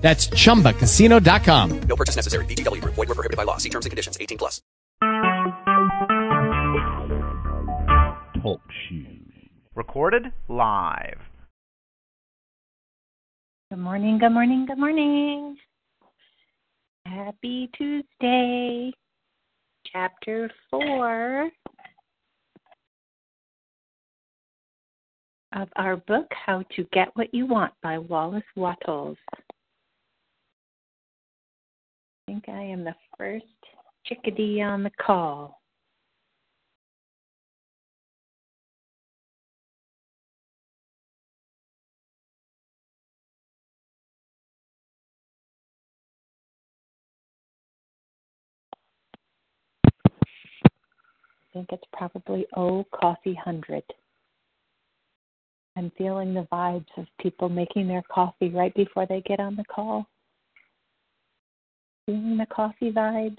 That's chumbacasino.com. No purchase necessary. VGW Group. Void were prohibited by law. See terms and conditions. 18 plus. Talk shoes. Recorded live. Good morning, good morning, good morning. Happy Tuesday. Chapter 4 of our book, How to Get What You Want by Wallace Wattles. I think I am the first chickadee on the call. I think it's probably O Coffee Hundred. I'm feeling the vibes of people making their coffee right before they get on the call. Feeling the coffee vibes.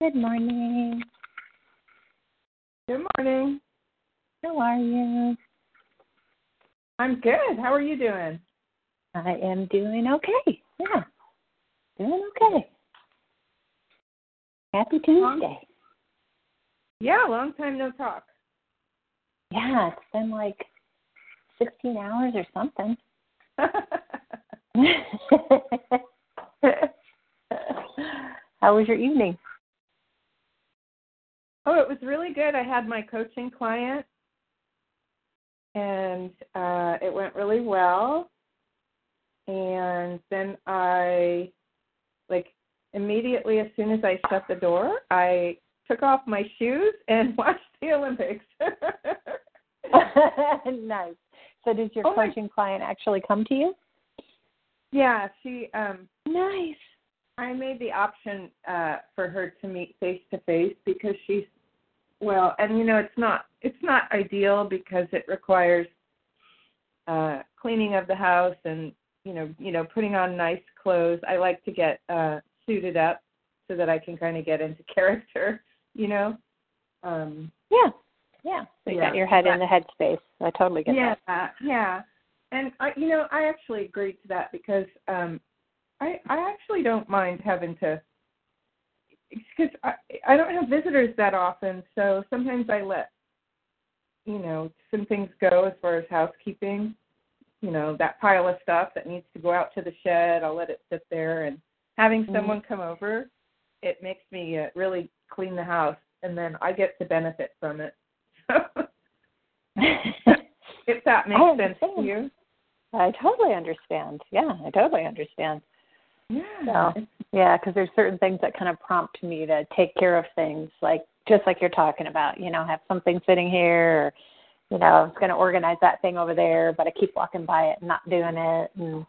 Good morning. Good morning. How are you? I'm good. How are you doing? I am doing okay. Yeah. Doing okay. Happy Tuesday. Yeah, long time no talk. Yeah, it's been like 16 hours or something. How was your evening? oh, it was really good. I had my coaching client and uh it went really well. And then I like immediately as soon as I shut the door, I took off my shoes and watched the Olympics. nice. So, does your Oh, my- coaching client actually come to you? yeah, she um Nice. I made the option uh for her to meet face to face because she's well, and you know it's not it's not ideal because it requires uh cleaning of the house and you know, you know, putting on nice clothes. I like to get uh suited up so that I can kind of get into character, you know. Um Yeah. Yeah. So, you Yeah. got your head in the headspace. I totally get yeah, that. yeah. yeah, And I you know, I actually agreed to that because um I I actually don't mind having to because I I don't have visitors that often, so sometimes I let you know some things go as far as housekeeping. You know that pile of stuff that needs to go out to the shed, I'll let it sit there. And having Mhm. someone come over, it makes me uh, really clean the house, and then I get to benefit from it. if that makes I sense to you. I totally understand. Yeah, I totally understand. Yeah. So, yeah, because there's certain things that kind of prompt me to take care of things, like just like you're talking about. You know, have something sitting here, or you know, I was going to organize that thing over there, but I keep walking by it and not doing it, and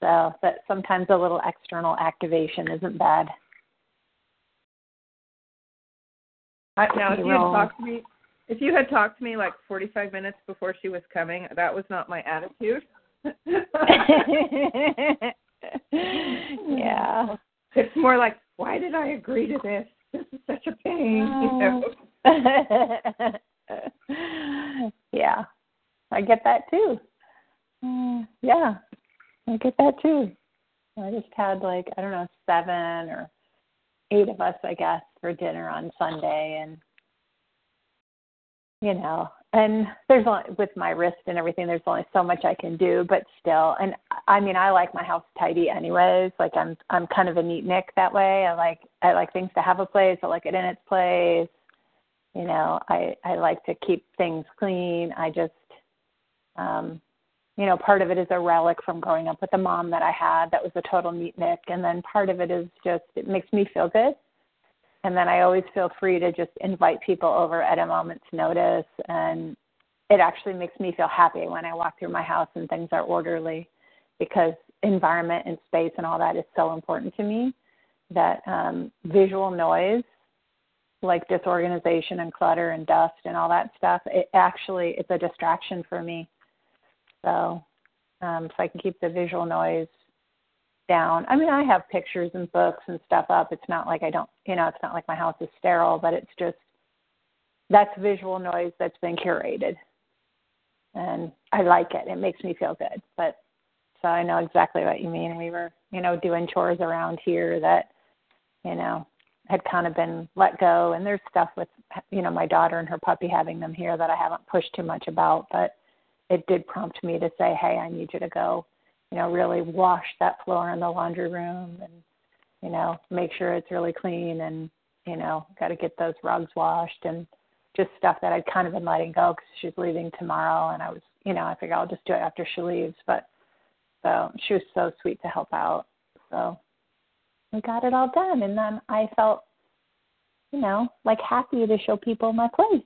so that sometimes a little external activation isn't bad. I, now, if You you had talked to me, if you had talked to me like 45 minutes before she was coming, that was not my attitude. yeah. It's more like, why did I agree to this? This is such a pain. You know? yeah, I get that too. Mm, yeah, I get that too. I just had like I don't know seven or eight of us, I guess, for dinner on Sunday, and you know, and there's only with my wrist and everything. There's only so much I can do, but still, and I mean, I like my house tidy anyways. Like I'm, I'm kind of a neat nick that way. I like, I like things to have a place. I like it in its place. You know, I, I like to keep things clean. I just, um, you know, part of it is a relic from growing up with the mom that I had that was a total neat nick, and then part of it is just it makes me feel good and then I always feel free to just invite people over at a moment's notice. And it actually makes me feel happy when I walk through my house and things are orderly because environment and space and all that is so important to me that um, visual noise like disorganization and clutter and dust and all that stuff it actually it's a distraction for me. So um if i can keep the visual noise down. I mean i have pictures and books and stuff up. It's not like i don't you know it's not like my house is sterile but it's just that's visual noise that's been curated. And i like it. It makes me feel good. But so i know exactly what you mean. We were you know doing chores around here that you know had kind of been let go. And there's stuff with you know my daughter and her puppy having them here that I haven't pushed too much about. But it did prompt me to say hey I need you to go you know really wash that floor in the laundry room and you know make sure it's really clean and you know got to get those rugs washed and just stuff that I'd kind of been letting go because she's leaving tomorrow and I was you know I figure I'll just do it after she leaves but so she was so sweet to help out so we got it all done and then I felt you know like happy to show people my place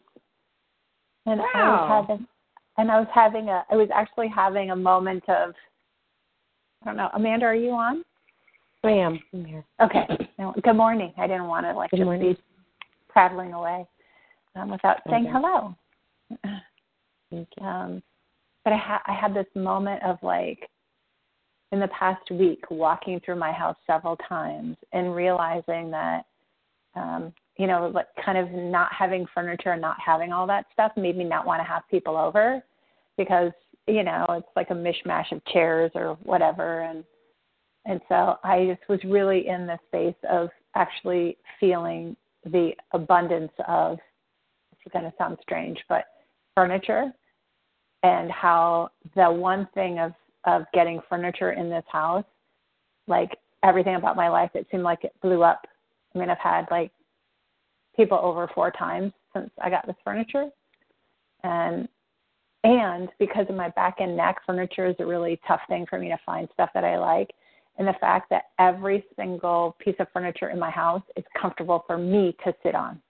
and wow. I was having and I was having a I was actually having a moment of I don't know. Amanda are you on? I am. I'm here. Okay. No, good morning. I didn't want to like good just morning. be prattling away um, without saying okay. hello. Thank you. um but I had I had this moment of like in the past week walking through my house several times and realizing that um you know like kind of not having furniture and not having all that stuff made me not want to have people over because you know it's like a mishmash of chairs or whatever and and so i just was really in the space of actually feeling the abundance of it's going to sound strange but furniture and how the one thing of of getting furniture in this house, like everything about my life, it seemed like it blew up. I mean, I've had like people over four times since I got this furniture, and and because of my back and neck, furniture is a really tough thing for me to find stuff that I like. And the fact that every single piece of furniture in my house is comfortable for me to sit on.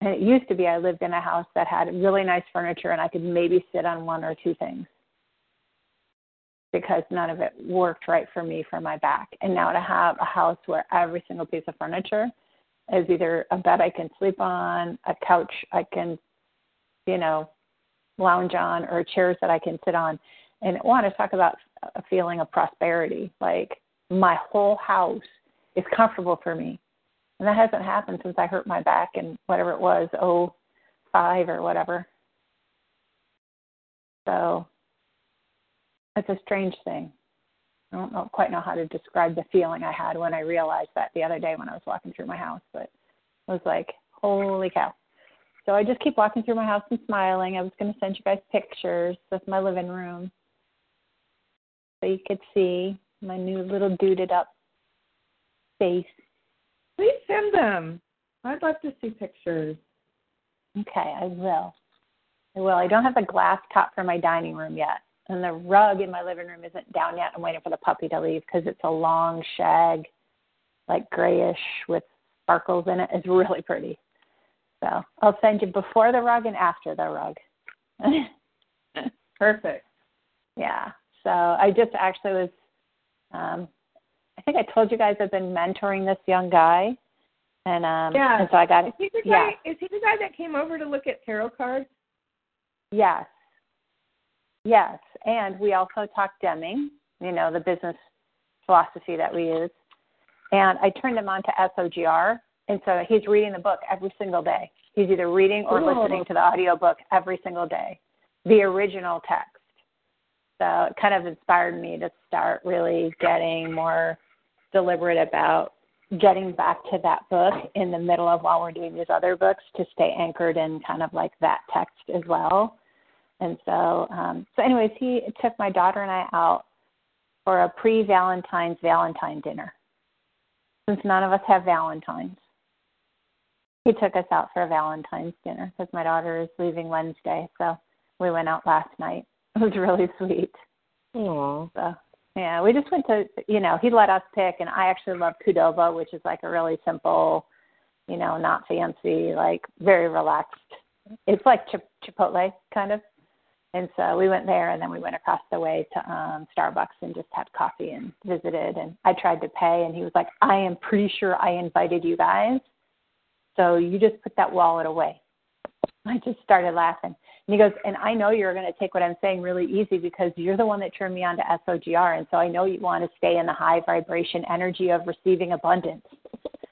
And it used to be I lived in a house that had really nice furniture and I could maybe sit on one or two things because none of it worked right for me for my back. And now to have a house where every single piece of furniture is either a bed I can sleep on, a couch I can, you know, lounge on, or chairs that I can sit on. And I want to talk about a feeling of prosperity. Like my whole house is comfortable for me. And that hasn't happened since I hurt my back and whatever it was, oh five or whatever. So it's a strange thing. I don't know, quite know how to describe the feeling I had when I realized that the other day when I was walking through my house, but it was like, holy cow. So I just keep walking through my house and smiling. I was going to send you guys pictures of my living room so you could see my new little duded up space. Please send them. I'd love to see pictures. Okay, I will. I will. I don't have the glass top for my dining room yet and the rug in my living room isn't down yet. I'm waiting for the puppy to leave because it's a long shag, like grayish with sparkles in it. It's really pretty. So I'll send you before the rug and after the rug. Perfect. Yeah. So I just actually was. Um, I think I told you guys I've been mentoring this young guy, and um, yeah. and so I got Is he the guy? Yeah. Is he the guy that came over to look at tarot cards? Yes. Yes, and we also talked Deming, you know, the business philosophy that we use. And I turned him on to SOGR, and so he's reading the book every single day. He's either reading or Cool. listening to the audiobook every single day, the original text. So it kind of inspired me to start really getting more deliberate about getting back to that book in the middle of while we're doing these other books to stay anchored in kind of like that text as well. And so, um, so anyways, he took my daughter and I out for a pre-Valentine's Valentine dinner. Since none of us have Valentines, he took us out for a Valentine's dinner because my daughter is leaving Wednesday. So we went out last night. It was really sweet. Aw. So yeah, we just went to you know he let us pick, and I actually love Qdoba, which is like a really simple, you know, not fancy, like very relaxed. It's like Chip- Chipotle kind of. And so we went there and then we went across the way to um Starbucks and just had coffee and visited and I tried to pay and he was like, I am pretty sure I invited you guys. So you just put that wallet away. I just started laughing. And he goes, and I know you're going to take what I'm saying really easy because you're the one that turned me on to SOGR. And so I know you want to stay in the high vibration energy of receiving abundance.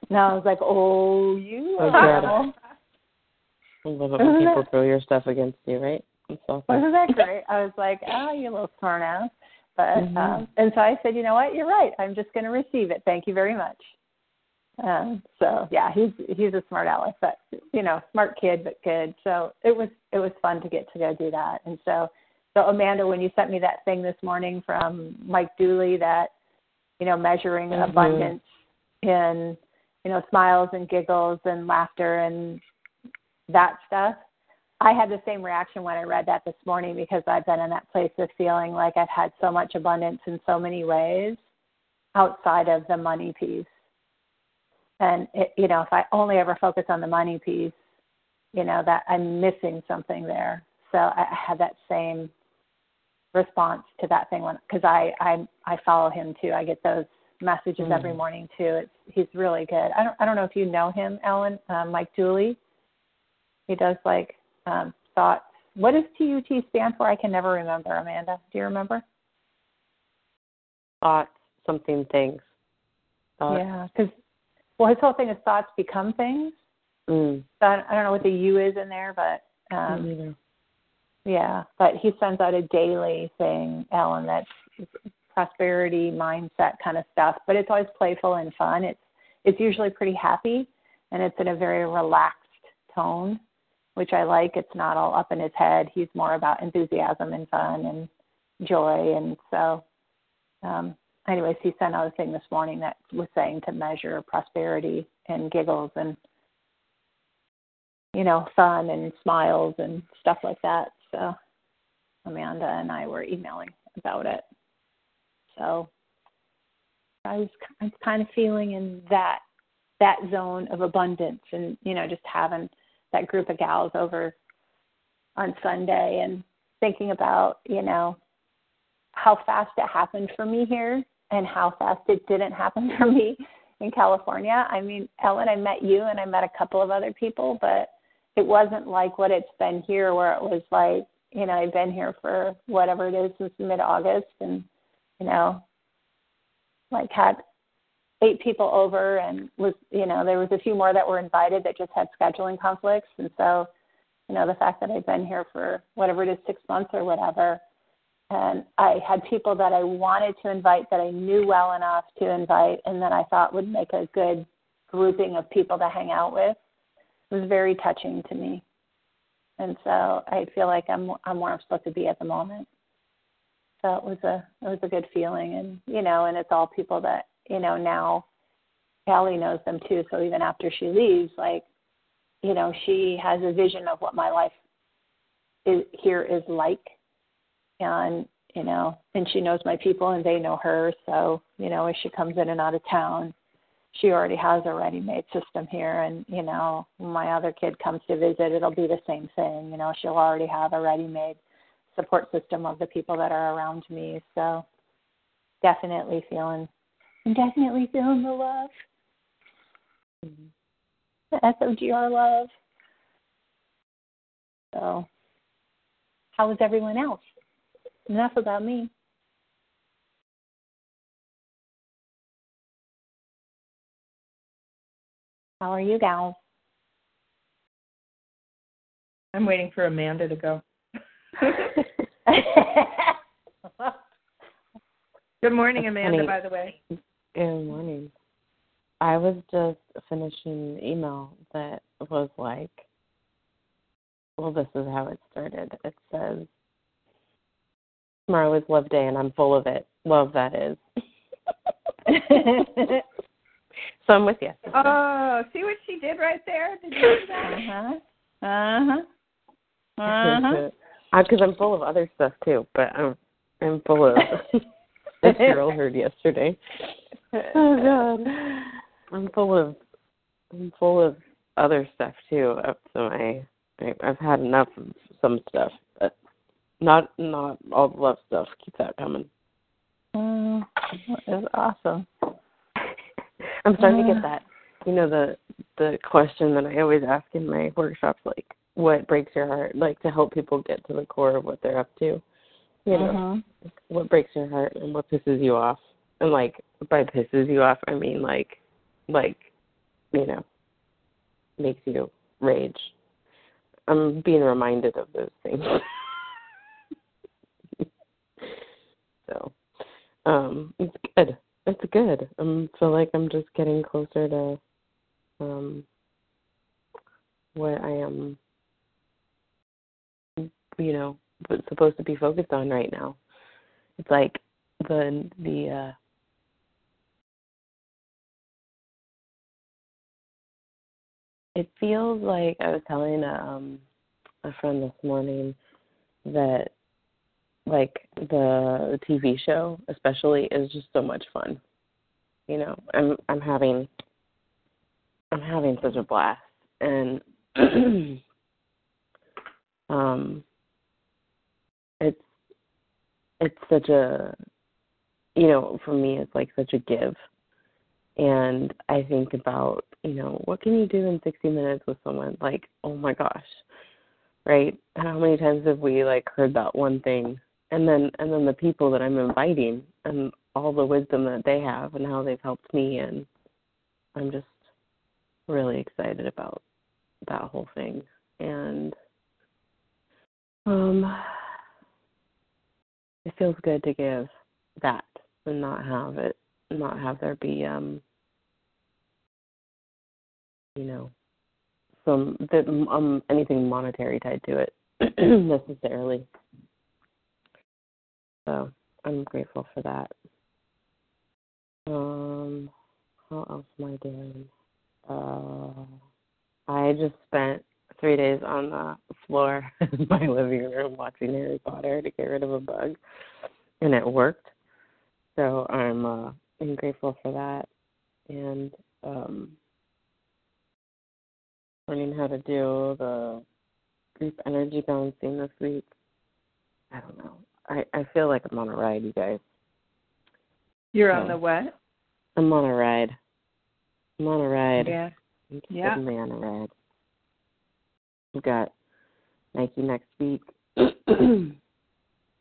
And I was like, oh, you Oh, are. I love it when Isn't people that- throw your stuff against you, right? It's awesome. Wasn't that great? I was like, oh, you little smart ass. But Mhm. um, and so I said, you know what? You're right. I'm just going to receive it. Thank you very much. Um, so yeah, he's he's a smart aleck, but you know, smart kid, but good. So it was it was fun to get to go do that. And so so Amanda, when you sent me that thing this morning from Mike Dooley, that you know, measuring Mhm. abundance in you know smiles and giggles and laughter and that stuff. I had the same reaction when I read that this morning because I've been in that place of feeling like I've had so much abundance in so many ways outside of the money piece. And it, you know, if I only ever focus on the money piece, you know, that I'm missing something there. So I I had that same response to that thing when because I I I follow him too. I get those messages every Mhm. morning too. It's he's really good. I don't I don't know if you know him, Ellen, uh, Mike Dooley. He does like um, thoughts. What does TUT stand for? I can never remember. Amanda, do you remember? Thoughts, something, things. Thoughts. Yeah, because well, his whole thing is thoughts become things. Mm. So I, I don't know what the U is in there, but um, yeah. But he sends out a daily thing, Ellen, that's prosperity mindset kind of stuff. But it's always playful and fun. It's it's usually pretty happy, and it's in a very relaxed tone, which I like. It's not all up in his head. He's more about enthusiasm and fun and joy, and so. Um, anyways, he sent out a thing this morning that was saying to measure prosperity and giggles and you know fun and smiles and stuff like that. So Amanda and I were emailing about it. So I was kind of feeling in that that zone of abundance and you know just having that group of gals over on Sunday and thinking about you know how fast it happened for me here and how fast it didn't happen for me in California. I mean, Ellen, I met you and I met a couple of other people, but it wasn't like what it's been here where it was like, you know, I've been here for whatever it is since mid August and, you know, like had eight people over and was you know, there was a few more that were invited that just had scheduling conflicts and so, you know, the fact that I've been here for whatever it is, six months or whatever, and I had people that I wanted to invite that I knew well enough to invite and that I thought would make a good grouping of people to hang out with. It was very touching to me. And so I feel like I'm I'm where I'm supposed to be at the moment. So it was a it was a good feeling and you know, and it's all people that, you know, now Callie knows them too, so even after she leaves, like, you know, she has a vision of what my life is here is like and you know and she knows my people and they know her. So you know as she comes in and out of town she already has a ready made system here. And you know when my other kid comes to visit it'll be the same thing. You know she'll already have a ready made support system of the people that are around me. So definitely feeling definitely feeling the love. The SOGR love. So how is everyone else Enough about me. How are you gals? I'm waiting for Amanda to go. Good morning, Amanda, funny. by the way. Good morning. I was just finishing an email that was like, well, this is how it started. It says, Tomorrow is Love Day, and I'm full of it. Love that is. so I'm with you. Oh, see what she did right there? Did you see that? uh-huh. Uh-huh. Uh-huh. Because I'm full of other stuff too, but I'm I'm full of. this girl heard yesterday. Oh God, I'm full of I'm full of other stuff too. Up to my I, I've had enough of some stuff, but not not all the love stuff. Keep that coming. Mm, that is awesome. I'm starting to Uh. get that. You know the the question that I always ask in my workshops, like what breaks your heart, like to help people get to the core of what they're up to. You know, Mhm. what breaks your heart and what pisses you off. And like by pisses you off, I mean like like you know makes you rage. I'm being reminded of those things. so, um, it's good. It's good. I feel like I'm just getting closer to um what I am, you know, supposed to be focused on right now. It's like the the uh it feels like I was telling a, um a friend this morning that like the, the TV show especially is just so much fun. You know, I'm I'm having I'm having such a blast and um it's it's such a you know, for me it's like such a give. And I think about, you know, what can you do in 60 minutes with someone? Like, oh my gosh, right? How many times have we like heard that one thing, and then and then the people that I'm inviting and all the wisdom that they have and how they've helped me, and I'm just really excited about that whole thing. And um, it feels good to give that and not have it not have there be um you know some that um anything monetary tied to it necessarily so i'm grateful for that um how else am i doing uh i just spent three days on the floor in my living room watching harry potter to get rid of a bug and it worked so i'm uh I'm grateful for that and um learning how to do the group energy balancing this week. I don't know. I, I feel like I'm on a ride, you guys. You're So, on the what? I'm on a ride. I'm on a ride. Yeah. I'm Yeah. there on a ride. We've got Nike next week.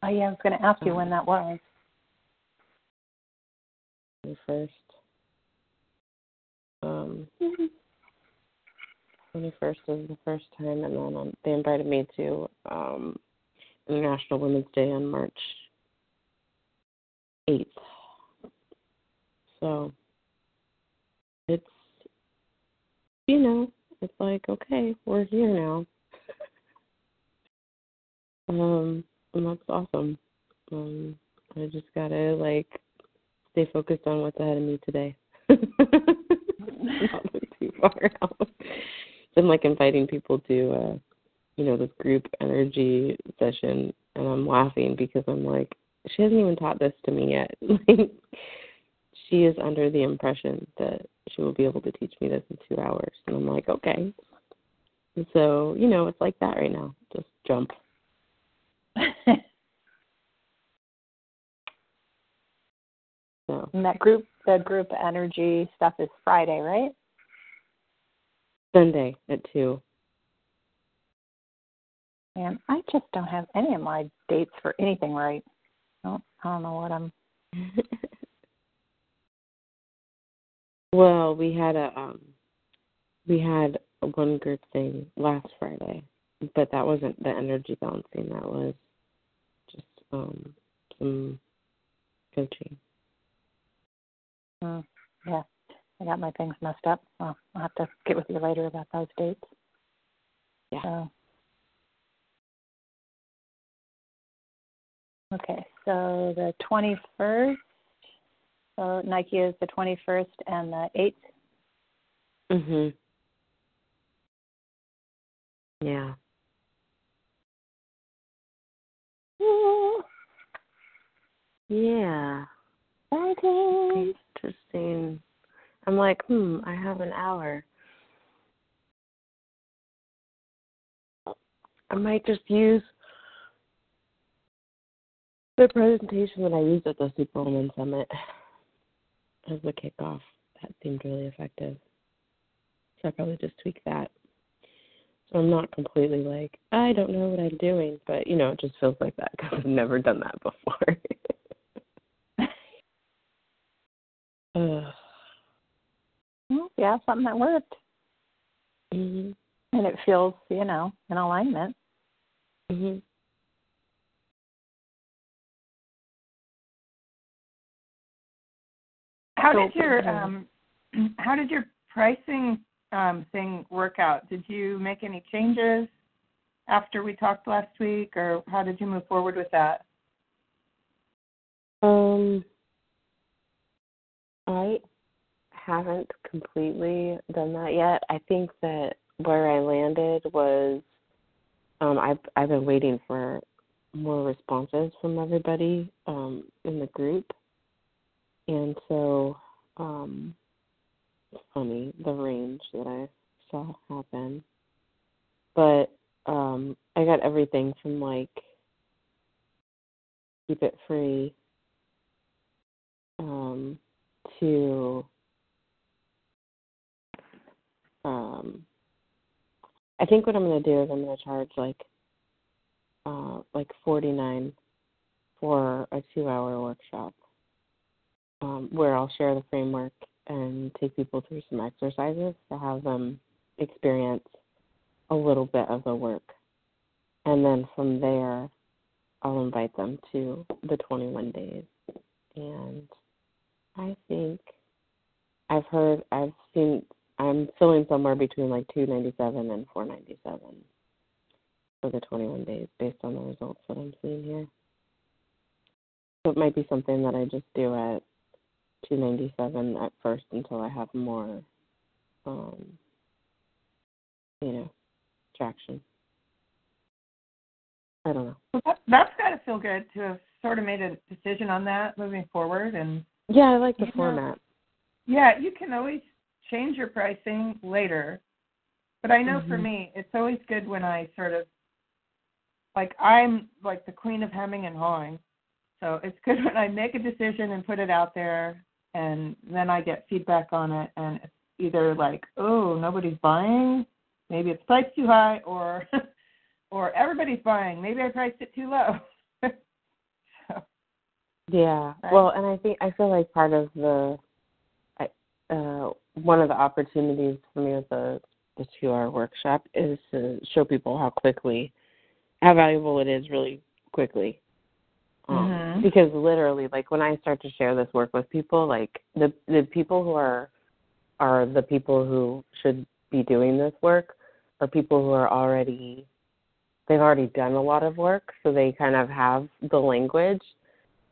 Oh yeah, I was going to ask you when that was. the first. Um, twenty first was the first time, and then um, they invited me to um, International Women's Day on March eighth. So it's you know it's like okay, we're here now. um, and that's awesome. Um, I just gotta like stay focused on what's ahead of me today. Not look too far out. I'm like inviting people to uh you know, this group energy session and I'm laughing because I'm like, she hasn't even taught this to me yet. Like she is under the impression that she will be able to teach me this in two hours. And I'm like, okay. And so, you know, it's like that right now. Just jump. So and that group, the group energy stuff is Friday, right? Sunday at two. And I just don't have any of my dates for anything right. I don't, I don't know what I'm. well, we had a um we had a one group thing last Friday, but that wasn't the energy balancing. That was just um some coaching. Uh, yeah, I got my things messed up. Well, I'll have to get with you later about those dates. Yeah. So. Okay, so the 21st, so Nike is the 21st and the 8th. Mhm. Yeah. Yeah. Interesting. I'm like, hmm, I have an hour. I might just use the presentation that I used at the Superwoman Summit as the kickoff. That seemed really effective. So I probably just tweak that. So I'm not completely like, I don't know what I'm doing, but you know, it just feels like that because I've never done that before. uh, Well, yeah, something that worked, mhm. and it feels, you know, in alignment. Mhm. How So, did your um how did your pricing um thing work out? Did you make any changes after we talked last week or how did you move forward with that? Um, I haven't completely done that yet. I think that where I landed was um I've I've been waiting for more responses from everybody um in the group. And so um funny the range that I saw happen. But um I got everything from like keep it free um, to um, I think what I'm going to do is I'm going to charge like uh, like 49 for a two-hour workshop um, where I'll share the framework and take people through some exercises to have them experience a little bit of the work, and then from there I'll invite them to the 21 days and I think I've heard I've seen I'm filling somewhere between like two ninety seven and four ninety seven for the twenty one days based on the results that I'm seeing here. So it might be something that I just do at two ninety seven at first until I have more um you know, traction. I don't know. Well, that, that's got to feel good to have sort of made a decision on that moving forward and Yeah, I like the format. Yeah, you can always change your pricing later. But I know for Mhm. me, it's always good when I sort of like I'm like the queen of hemming and hawing. So it's good when I make a decision and put it out there and then I get feedback on it and it's either like, "Oh, nobody's buying. Maybe it's priced too high or or everybody's buying. Maybe I priced it too low." so, Yeah. Right. Well, and I think I feel like part of the I uh one of the opportunities for me with the the two hour workshop is to show people how quickly how valuable it is really quickly. Um, Mhm. because literally like when I start to share this work with people, like the the people who are are the people who should be doing this work are people who are already they've already done a lot of work, so they kind of have the language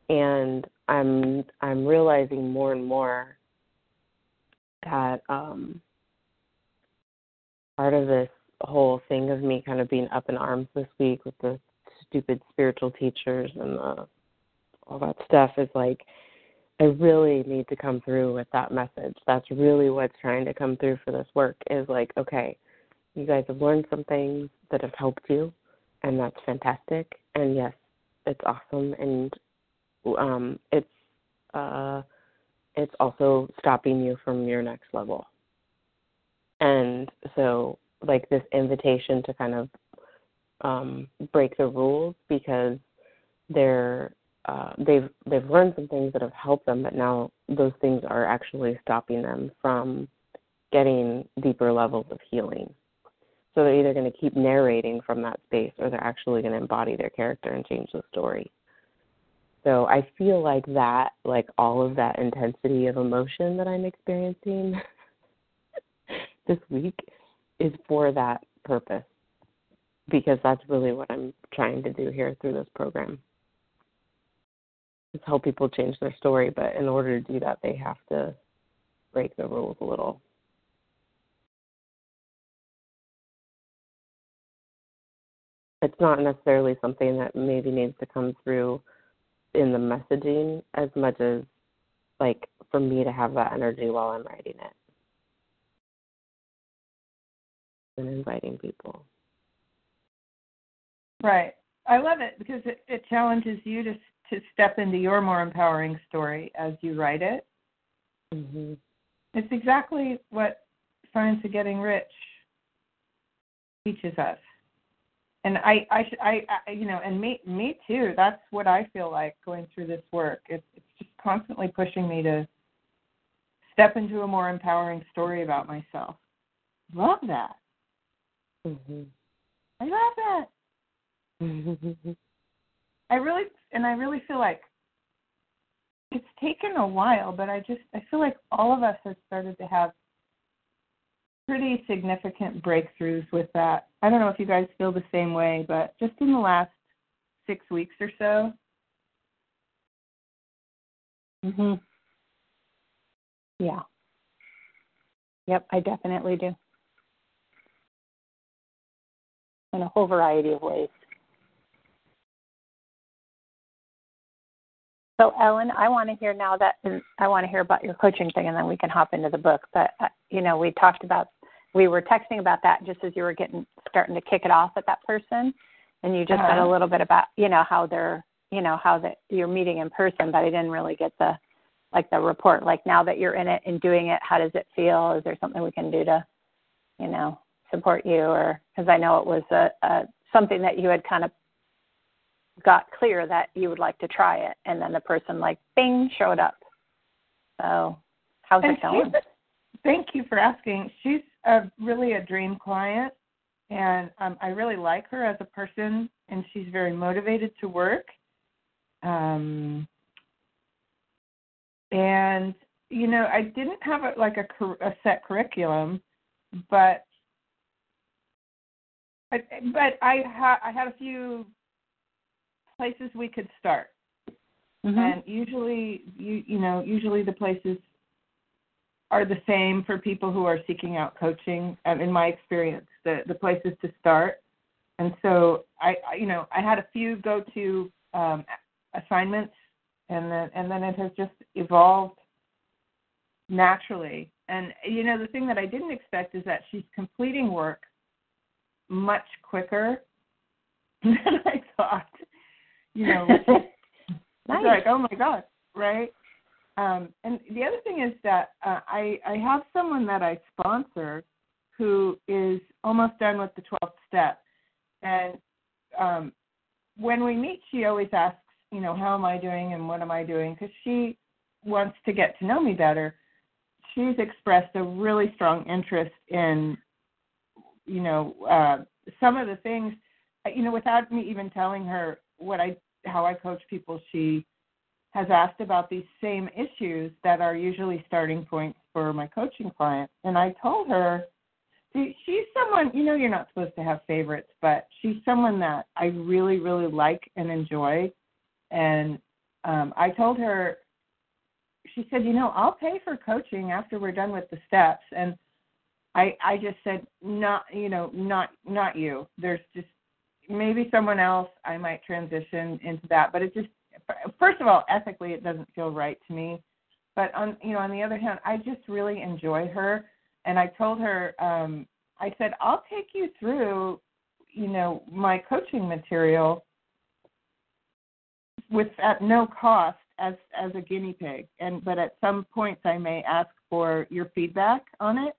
and I'm I'm realizing more and more that um part of this whole thing of me kind of being up in arms this week with the stupid spiritual teachers and the, all that stuff is like I really need to come through with that message. That's really what's trying to come through for this work is like, okay, you guys have learned some things that have helped you and that's fantastic. And yes, it's awesome and um it's uh it's also stopping you from your next level. And so like this invitation to kind of um break the rules because they're uh they've they've learned some things that have helped them but now those things are actually stopping them from getting deeper levels of healing. So they're either going to keep narrating from that space or they're actually going to embody their character and change the story. So I feel like that, like all of that intensity of emotion that I'm experiencing this week is for that purpose. Because that's really what I'm trying to do here through this program. Is help people change their story, but in order to do that they have to break the rules a little. It's not necessarily something that maybe needs to come through in the messaging as much as like for me to have that energy while I'm writing it and inviting people. Right. I love it because it, it challenges you to to step into your more empowering story as you write it. hmm It's exactly what Science of Getting Rich teaches us. And I, I, I, I, you know, and me, me too. That's what I feel like going through this work. It's, it's just constantly pushing me to step into a more empowering story about myself. Love that. hmm I love that. I really and I really feel like it's taken a while, but I just I feel like all of us have started to have pretty significant breakthroughs with that. I don't know if you guys feel the same way, but just in the last six weeks or so. Mhm. Yeah. Yep, I definitely do. In a whole variety of ways. So, Ellen, I want to hear now that I want to hear about your coaching thing, and then we can hop into the book. But uh, you know, we talked about we were texting about that just as you were getting starting to kick it off at that person, and you just said Uh-huh. a little bit about you know how they're you know how that you're meeting in person, but I didn't really get the like the report. Like now that you're in it and doing it, how does it feel? Is there something we can do to you know support you, or because I know it was a, a something that you had kind of got clear that you would like to try it, and then the person like bing showed up. So how's And it going? Thank you for asking. She's a, really a dream client, and um, I really like her as a person, and she's very motivated to work. Um, and you know, I didn't have a, like a, a set curriculum, but I, but I ha- I had a few places we could start. Mhm. and usually you you know usually the places are the same for people who are seeking out coaching. Um, in my experience the the places to start. And so i I- you know i had a few go to um assignments. And then and then it has just evolved naturally. And you know the thing that i didn't expect is that she's completing work much quicker than i thought you know nice. like, oh my god, right? Um, and the other thing is that uh, I I have someone that I sponsor who is almost done with the 12th step, and um, when we meet, she always asks, you know, how am I doing and what am I doing? Because she wants to get to know me better. She's expressed a really strong interest in, you know, uh, some of the things, uh, you know, without me even telling her what I how I coach people, she has asked about these same issues that are usually starting points for my coaching clients. And I told her, see, she's someone, you know, you're not supposed to have favorites, but she's someone that I really, really like and enjoy. And um, I told her, she said, you know, I'll pay for coaching after we're done with the steps. And I, I just said, not, you know, not, not you. There's just maybe someone else I might transition into that, but it just first of all, ethically it doesn't feel right to me. But on you know, on the other hand, I just really enjoy her and I told her, um, I said, I'll take you through, you know, my coaching material with at no cost as as a guinea pig. And but at some points I may ask for your feedback on it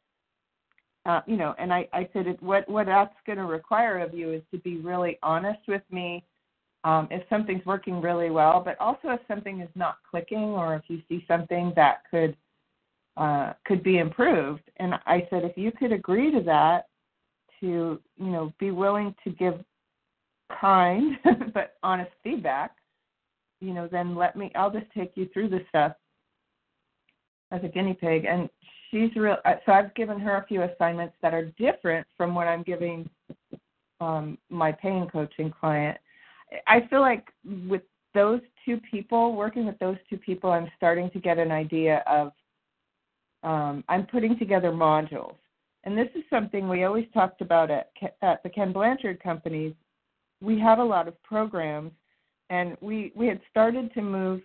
uh, you know, and I, I said what what that's going to require of you is to be really honest with me um, if something's working really well, but also if something is not clicking or if you see something that could uh, could be improved. And I said if you could agree to that, to you know, be willing to give kind but honest feedback, you know, then let me. I'll just take you through the stuff as a guinea pig and she's real so i've given her a few assignments that are different from what i'm giving um my paying coaching client. I feel like with those two people working with those two people i'm starting to get an idea of um i'm putting together modules. And this is something we always talked about at at the ken blanchard companies. We have a lot of programs and we we had started to move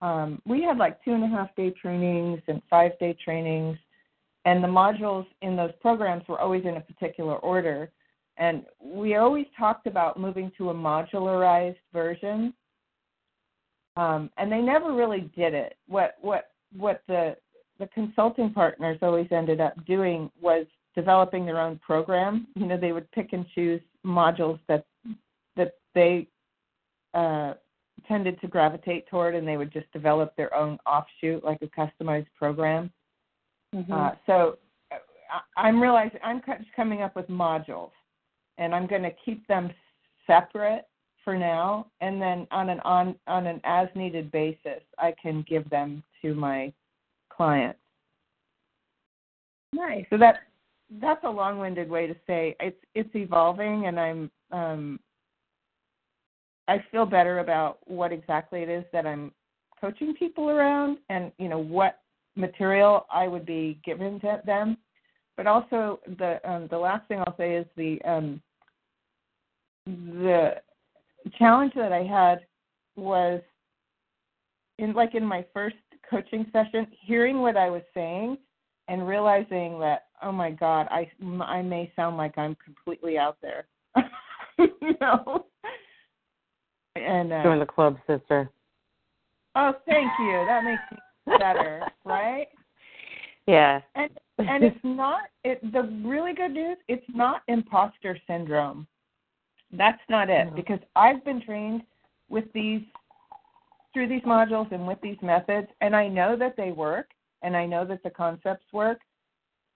um, we had like two and a half day trainings and five day trainings, and the modules in those programs were always in a particular order. And we always talked about moving to a modularized version. Um, and they never really did it. What what what the the consulting partners always ended up doing was developing their own program. You know, they would pick and choose modules that that they uh, tended to gravitate toward, and they would just develop their own offshoot, like a customized program. Mm-hmm. Uh, so I- I'm realizing I'm co- coming up with modules, and I'm going to keep them separate for now, and then on an on on an as needed basis, I can give them to my clients. nice. So that that's a long-winded way to say it's it's evolving, and I'm um, I feel better about what exactly it is that I'm coaching people around, and you know what material I would be giving to them. But also the um, the last thing I'll say is the um, the challenge that I had was in like in my first coaching session, hearing what I was saying and realizing that oh my god, I I may sound like I'm completely out there. you know. And uh, Join the club, sister. oh, thank you. That makes me better, right? Yeah. And and it's not it the really good news, it's not imposter syndrome. That's not it No. because I've been trained with these through these modules and with these methods and I know that they work and I know that the concepts work.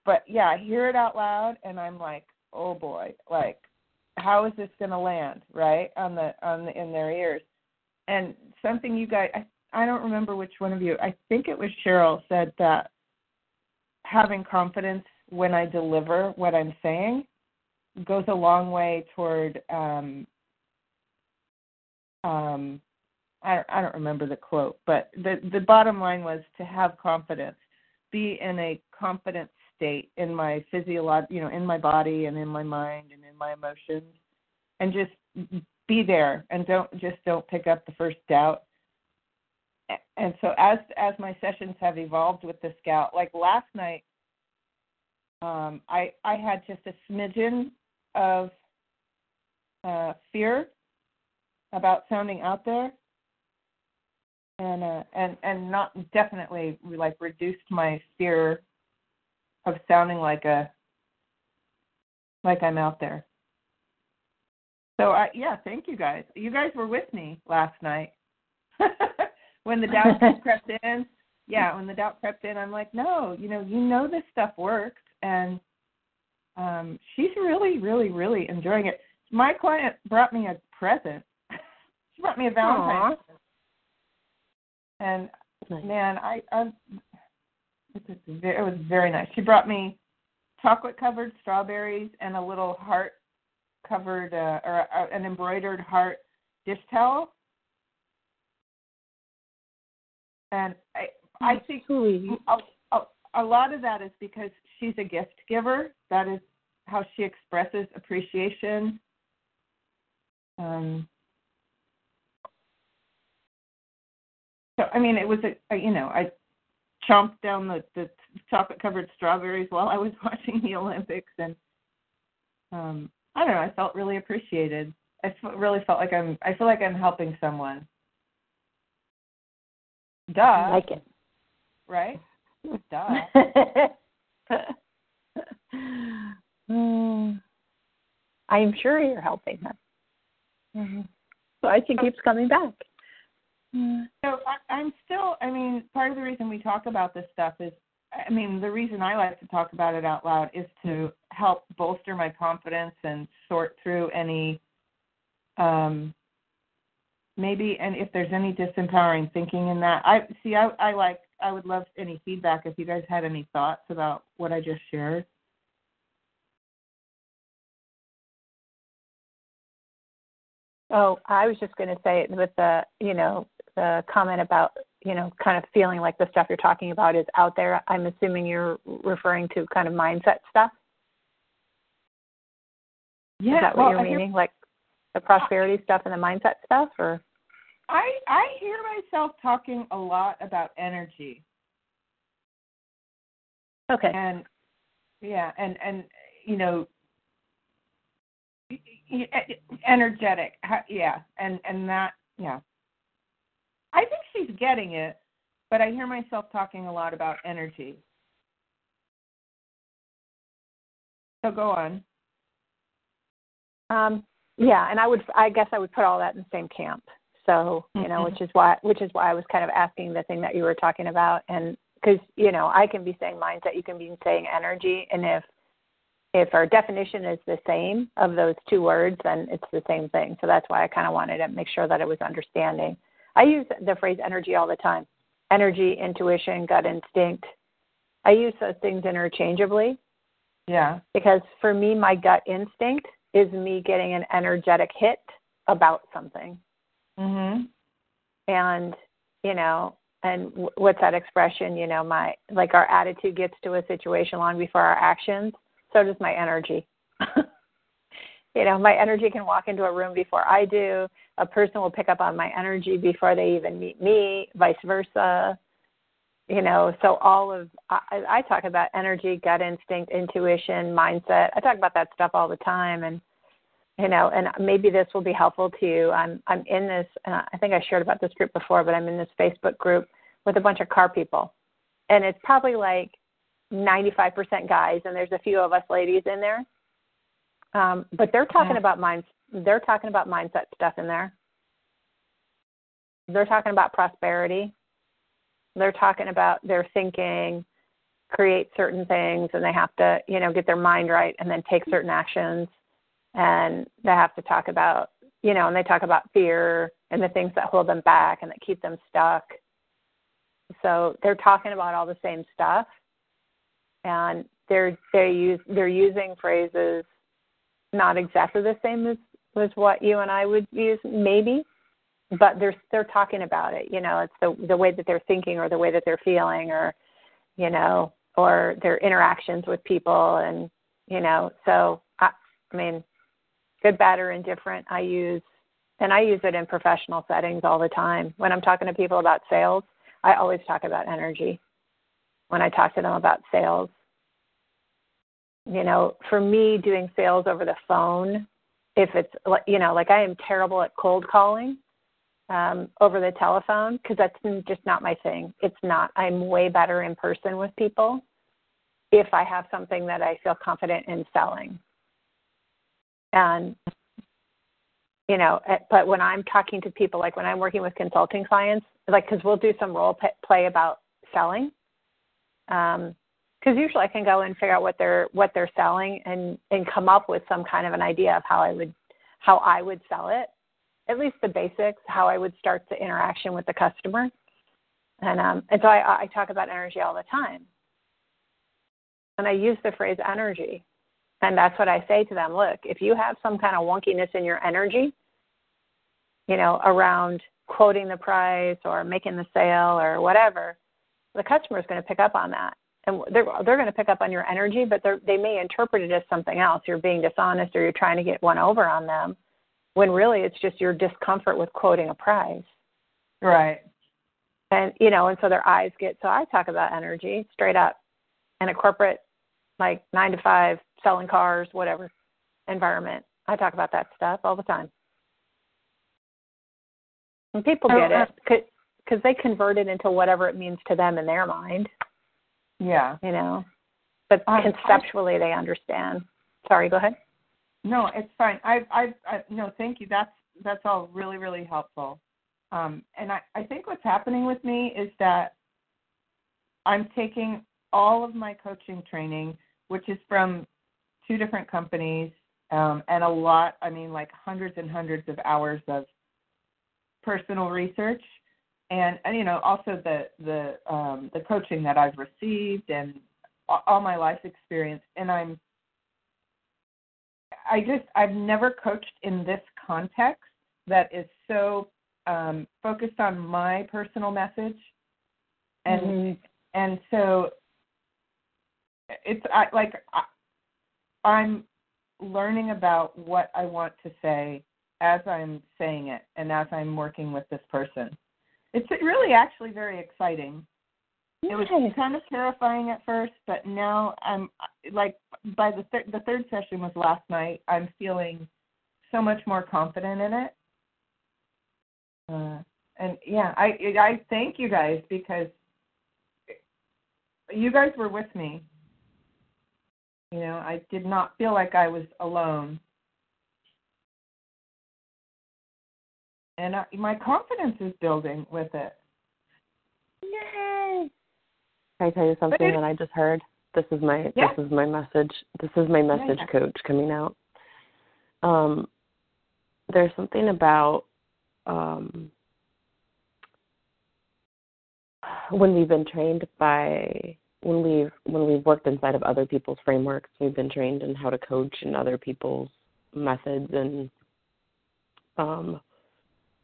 But yeah, I hear it out loud and I'm like, "Oh boy, like how is this going to land, right? On the on the in their ears." And something you guys I I don't remember which one of you. I think it was Cheryl said that having confidence when I deliver what I'm saying goes a long way toward um um I don't, I don't remember the quote, but the the bottom line was to have confidence, be in a confident state in my physiolog, you know, in my body and in my mind and my emotions, and just be there and don't just don't pick up the first doubt. And so as as my sessions have evolved with the scout, like last night, um, I I had just a smidgen of uh, fear about sounding out there and uh, and and not definitely like reduced my fear of sounding like a like I'm out there. So I yeah, thank you guys. You guys were with me last night when the doubt crept in. Yeah, when the doubt crept in, I'm like, no, you know, you know this stuff works, and um, she's really, really, really enjoying it. My client brought me a present. she brought me a Valentine's and Nice. man, I, I it was it was very nice. She brought me chocolate covered strawberries and a little heart covered uh, or uh, an embroidered heart dish towel. And I I think a, a, a lot of that is because she's a gift giver. That is how she expresses appreciation. Um, so I mean, it was a, a you know I chomped down the, the chocolate covered strawberries while I was watching the Olympics, and um, I don't know. I felt really appreciated. I f- really felt like I'm. I feel like I'm helping someone. Duh. I like it. right? Duh. Mm. I'm sure you're helping them. So I she keeps coming back. So I, I'm still. I mean, part of the reason we talk about this stuff is, I mean, the reason I like to talk about it out loud is to help bolster my confidence and sort through any, um, maybe, and if there's any disempowering thinking in that. I see. I, I like. I would love any feedback if you guys had any thoughts about what I just shared. Oh, I was just going to say with the, you know, the comment about, you know, kind of feeling like the stuff you're talking about is out there. I'm assuming you're referring to kind of mindset stuff. Yeah. is that well, what you're I hear- meaning? Like the prosperity stuff and the mindset stuff, or? I I hear myself talking a lot about energy. Okay. and yeah and and you know energetic. Yeah, and and that yeah. I think she's getting it, but I hear myself talking a lot about energy. So go on. Um, yeah, and I would, I guess, I would put all that in the same camp. So you know, Mm-hmm. which is why, which is why I was kind of asking the thing that you were talking about, and because you know, I can be saying mindset, you can be saying energy, and if if our definition is the same of those two words, then it's the same thing. So that's why I kind of wanted to make sure that it was understanding. I use the phrase energy all the time. Energy, intuition, gut instinct. I use those things interchangeably Yeah. because for me, my gut instinct is me getting an energetic hit about something. Mhm. And, you know, and what's that expression? You know, my, like our attitude gets to a situation long before our actions. So does my energy. you know, my energy can walk into a room before I do. A person will pick up on my energy before they even meet me, vice versa. You know, so all of I, I talk about energy, gut instinct, intuition, mindset. I talk about that stuff all the time, and you know, and maybe this will be helpful to you. I'm I'm in this. Uh, I think I shared about this group before, but I'm in this Facebook group with a bunch of car people, and it's probably like 95% guys, and there's a few of us ladies in there. Um, but they're talking Yeah. about minds. They're talking about mindset stuff in there. They're talking about prosperity. They're talking about their thinking, create certain things, and they have to, you know, get their mind right and then take certain actions. And they have to talk about, you know, and they talk about fear and the things that hold them back and that keep them stuck. So they're talking about all the same stuff and they're they use they're using phrases not exactly the same as what you and I would use maybe but they're they're talking about it you know it's the the way that they're thinking or the way that they're feeling or you know or their interactions with people and you know so I, I mean good bad or indifferent I use and I use it in professional settings all the time when I'm talking to people about sales I always talk about energy when I talk to them about sales. You know, for me, doing sales over the phone, if it's, you know, like I am terrible at cold calling um, over the telephone because that's just not my thing. It's not. I'm way better in person with people if I have something that I feel confident in selling. And you know, eh, but when I'm talking to people, like when I'm working with consulting clients, like because we'll do some role play about selling, because usually I can go and figure out what they're what they're selling and and come up with some kind of an idea of how I would how I would sell it, at least the basics, how I would start the interaction with the customer, and um and so I I talk about energy all the time, and I use the phrase energy, and that's what I say to them. Look, if you have some kind of wonkiness in your energy, you know, around quoting the price or making the sale or whatever, the customer is going to pick up on that. And they're they're going to pick up on your energy, but they they may interpret it as something else. You're being dishonest, or you're trying to get one over on them, when really it's just your discomfort with quoting a price. Right. And you know, and so their eyes get. So I talk about energy straight up, in a corporate, like nine to five, selling cars, whatever environment. I talk about that stuff all the time. And people get uh, it because they convert it into whatever it means to them in their mind, Yeah. you know. But Um, I- conceptually, they understand. Sorry, go ahead. No, it's fine. I, I, I, no, thank you. That's that's all really, really helpful. Um, and I, I think what's happening with me is that I'm taking all of my coaching training, which is from two different companies, um, and a lot. I mean, like hundreds and hundreds of hours of personal research, and, and you know, also the the um, the coaching that I've received and all my life experience, and I'm I just I've never coached in this context that is so um, focused on my personal message, and Mhm. and so it's I, like I, I'm learning about what I want to say as I'm saying it and as I'm working with this person. It's really actually very exciting. It was kind of terrifying at first, but now I'm like by the thir- the third session was last night. I'm feeling so much more confident in it. Uh, and yeah, I I thank you guys because you guys were with me. You know, I did not feel like I was alone. And I, my confidence is building with it. Yay! Can I tell you something it- that I just heard? This is my Yeah. this is my message. This is my message yeah. coach coming out. Um there's something about um when we've been trained by when we've when we've worked inside of other people's frameworks, we've been trained in how to coach in other people's methods and um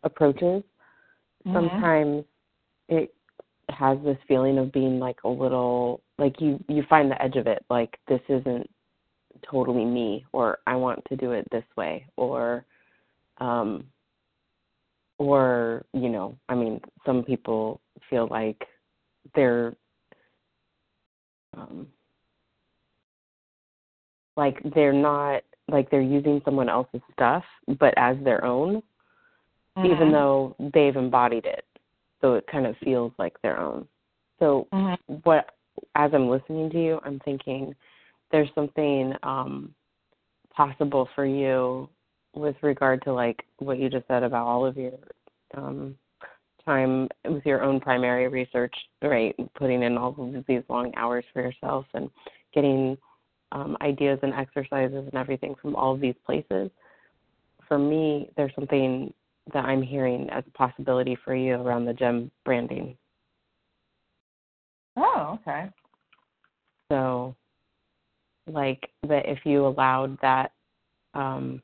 approaches Mhm. sometimes it has this feeling of being like a little like you you find the edge of it like this isn't totally me or I want to do it this way or um or you know I mean some people feel like they're um like they're not like they're using someone else's stuff but as their own even Mhm. though they've embodied it. So it kind of feels like their own. So Mhm. what as I'm listening to you, I'm thinking there's something um possible for you with regard to like what you just said about all of your um time with your own primary research, right? Putting in all of these long hours for yourself and getting um, ideas and exercises and everything from all of these places. For me, there's something that I'm hearing as a possibility for you around the gem branding. Oh, okay. So, like that, if you allowed that, um,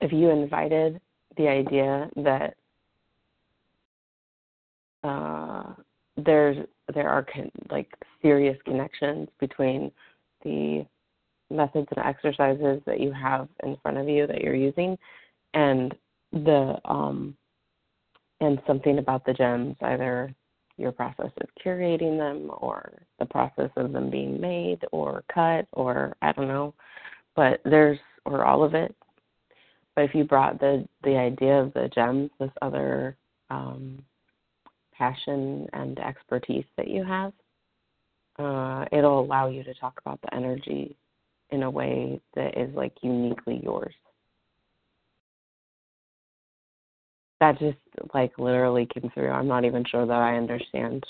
if you invited the idea that uh, there's there are con- like serious connections between the methods and exercises that you have in front of you that you're using, and the um, and something about the gems, either your process of curating them or the process of them being made or cut or I don't know, but there's or all of it. But if you brought the the idea of the gems, this other um, passion and expertise that you have, uh, it'll allow you to talk about the energy in a way that is like uniquely yours. That just like literally came through. I'm not even sure that I understand.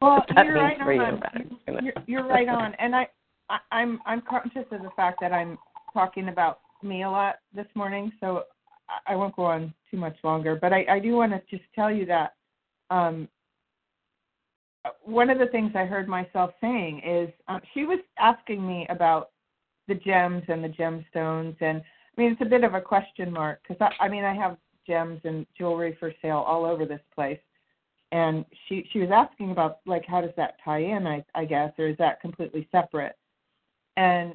Well, you're right you, on. but I'm just gonna- You're, you're right on, and I, I, I'm, I'm conscious of the fact that I'm talking about me a lot this morning, so I- I won't go on too much longer. But I, I do want to just tell you that um, one of the things I heard myself saying is um, she was asking me about the gems and the gemstones, and I mean it's a bit of a question mark because I, I mean I have gems and jewelry for sale all over this place. And she she was asking about like how does that tie in i i guess or is that completely separate? And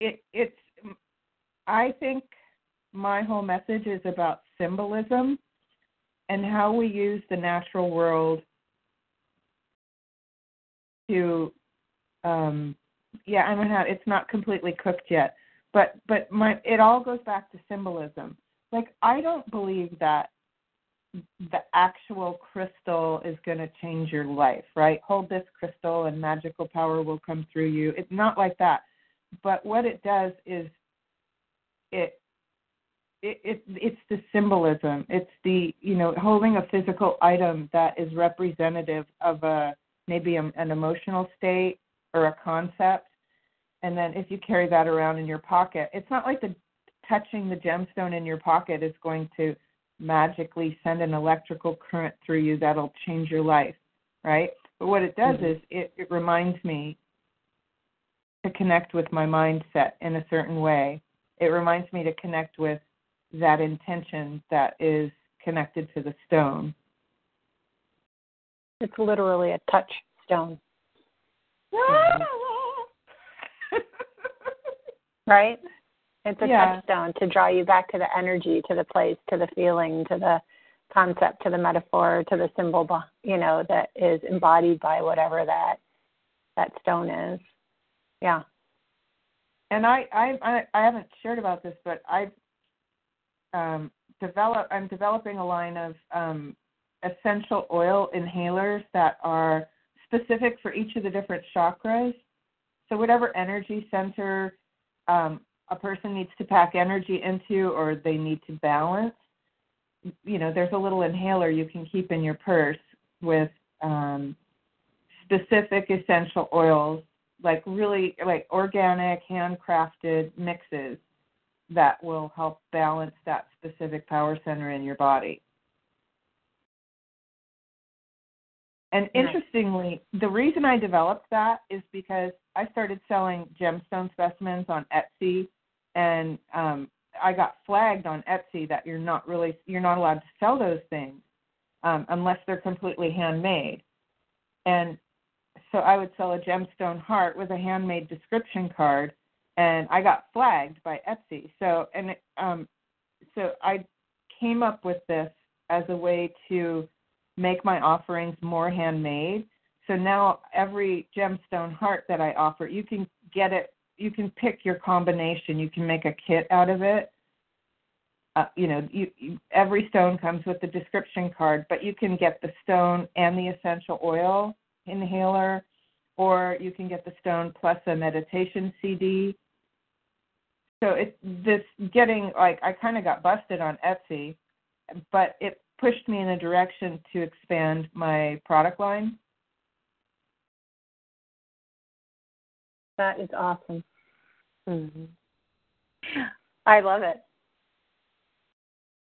it it's i think my whole message is about symbolism and how we use the natural world to um yeah i don't know it's not completely cooked yet but but my it all goes back to symbolism like i don't believe that the actual crystal is going to change your life, right? Hold this crystal and magical power will come through you. It's not like that. But what it does is it it, it it's the symbolism. It's the you know holding a physical item that is representative of a maybe a, an emotional state or a concept, and then if you carry that around in your pocket, it's not like the touching the gemstone in your pocket is going to magically send an electrical current through you that'll change your life, right? But what it does Mhm. is it, it reminds me to connect with my mindset in a certain way. It reminds me to connect with that intention that is connected to the stone. It's literally a touch stone. right? It's a Yeah. touchstone to draw you back to the energy, to the place, to the feeling, to the concept, to the metaphor, to the symbol, you know, that is embodied by whatever that that stone is. Yeah. and I, I I haven't shared about this, but I've um, developed. I'm developing a line of um, essential oil inhalers that are specific for each of the different chakras. So whatever energy center um, a person needs to pack energy into, or they need to balance, you know, there's a little inhaler you can keep in your purse with um, specific essential oils, like really like organic, handcrafted mixes that will help balance that specific power center in your body. And interestingly, the reason I developed that is because I started selling gemstone specimens on Etsy, and um, I got flagged on Etsy that you're not really you're not allowed to sell those things um, unless they're completely handmade. And so I would sell a gemstone heart with a handmade description card, and I got flagged by Etsy. So and um, so I came up with this as a way to make my offerings more handmade. So now every gemstone heart that I offer, you can get it. You can pick your combination. You can make a kit out of it. Uh, you know, you, you, every stone comes with the description card, but you can get the stone and the essential oil inhaler, or you can get the stone plus a meditation CD. So it this getting like I kind of got busted on Etsy, but it pushed me in a direction to expand my product line. That is awesome. Mm-hmm. I love it.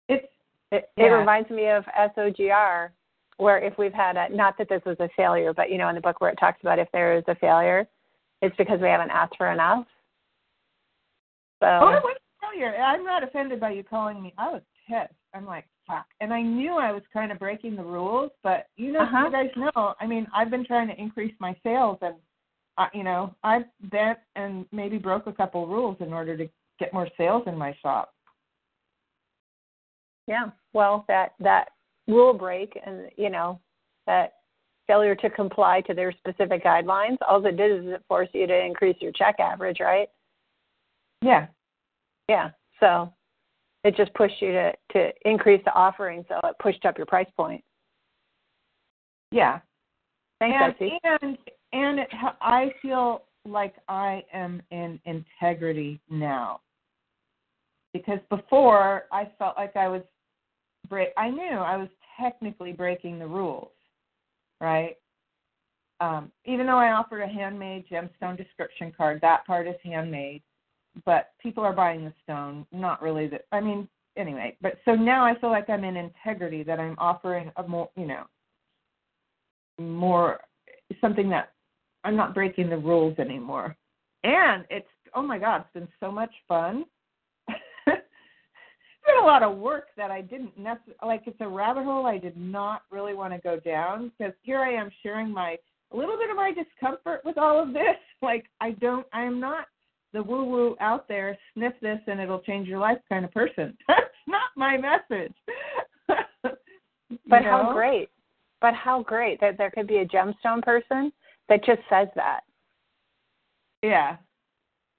It's it, yeah. it reminds me of SOGR, where if we've had a not that this was a failure, but you know in the book where it talks about if there is a failure, it's because we haven't asked for enough. So oh, it was a failure. I'm not offended by you calling me. I was pissed. I'm like, fuck. And I knew I was kind of breaking the rules, but you know, Uh-huh. you guys know. I mean, I've been trying to increase my sales, and uh, you know, I've bent and maybe broke a couple rules in order to get more sales in my shop. yeah, well that that rule break and you know that failure to comply to their specific guidelines, all it did is it forced you to increase your check average, right? Yeah, Yeah. So it just pushed you to to increase the offering, so it pushed up your price point. yeah. Thanks, and Betsy. and and it, I feel like I am in integrity now. Because before I felt like I was break I knew I was technically breaking the rules, right? Um, even though I offered a handmade gemstone description card, that part is handmade, but people are buying the stone, not really the I mean, anyway, but so now I feel like I'm in integrity that I'm offering a more, you know, more something that I'm not breaking the rules anymore. And it's oh my god, it's been so much fun. it's been a lot of work that I didn't necessarily like. It's a rabbit hole I did not really want to go down because here I am sharing my a little bit of my discomfort with all of this. Like I don't, I am not the woo woo out there. Sniff this and it'll change your life kind of person. That's not my message. But how great. But how great that there could be a gemstone person that just says that. Yeah.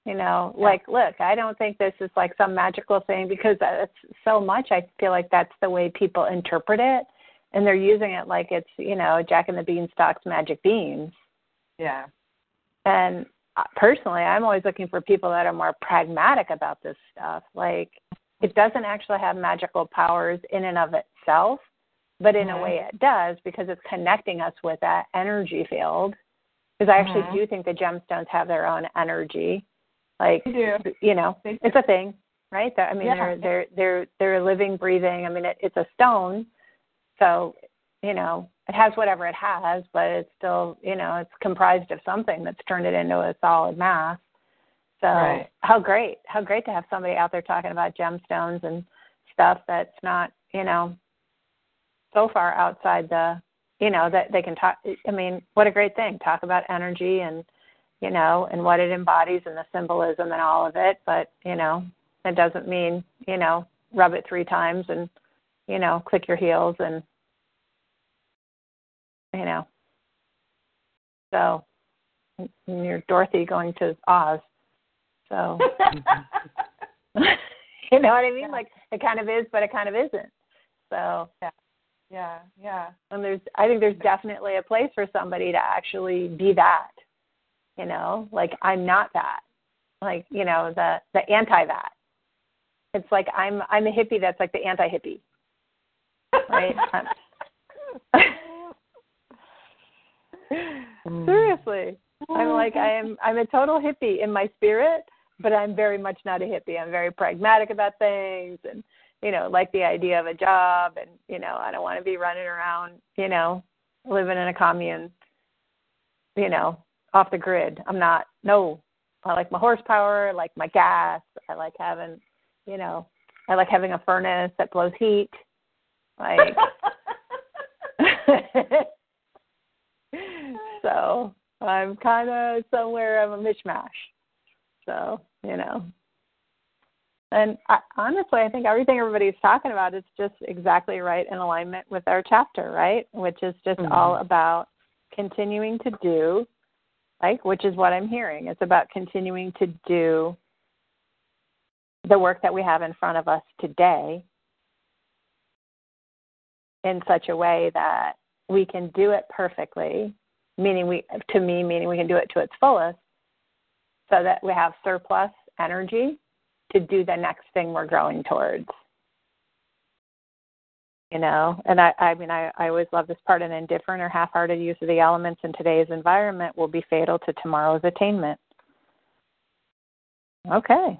You know, Yeah. like, look, I don't think this is like some magical thing because it's so much. I feel like that's the way people interpret it, and they're using it like it's, you know, Jack and the Beanstalk's magic beans. Yeah. And uh, personally, I'm always looking for people that are more pragmatic about this stuff. Like, it doesn't actually have magical powers in and of itself, but in Mhm. a way it does because it's connecting us with that energy field. Because I actually Mhm. do think the gemstones have their own energy. Like, you know, it's a thing, right? That- I mean, Yeah. they're they're they're they're living, breathing. I mean, it, it's a stone, so you know, it has whatever it has, but it's still, you know, it's comprised of something that's turned it into a solid mass. So Right. how great, how great to have somebody out there talking about gemstones and stuff that's not, you know, so far outside the, you know, that they can talk. I mean, what a great thing. Talk about energy and, you know, and what it embodies and the symbolism and all of it. But, you know, it doesn't mean, you know, rub it three times and, you know, click your heels and, you know. So, and you're Dorothy going to Oz. So you know what I mean? Like it kind of is, but it kind of isn't. So yeah, yeah. Yeah. And there's I think there's definitely a place for somebody to actually be that. You know, like I'm not that. Like, you know, the the anti that. It's like I'm I'm a hippie that's like the anti hippie. Right? Hmm. Seriously. I'm like I am I'm a total hippie in my spirit, but I'm very much not a hippie. I'm very pragmatic about things and you know, like the idea of a job and, you know, I don't want to be running around, you know, living in a commune, you know, off the grid. I'm not no. I like my horsepower, I like my gas, I like having you know, I like having a furnace that blows heat. Like so I'm kind of somewhere of a mishmash. So, you know. And I, honestly, I think everything everybody's talking about is just exactly right in alignment with our chapter, right? Which is just Mhm. all about continuing to do, like, which is what I'm hearing. It's about continuing to do the work that we have in front of us today in such a way that we can do it perfectly, meaning we, to me, meaning we can do it to its fullest, so that we have surplus energy to do the next thing we're growing towards. You know, and I, I mean, I, I always love this part an indifferent or half hearted use of the elements in today's environment will be fatal to tomorrow's attainment. Okay.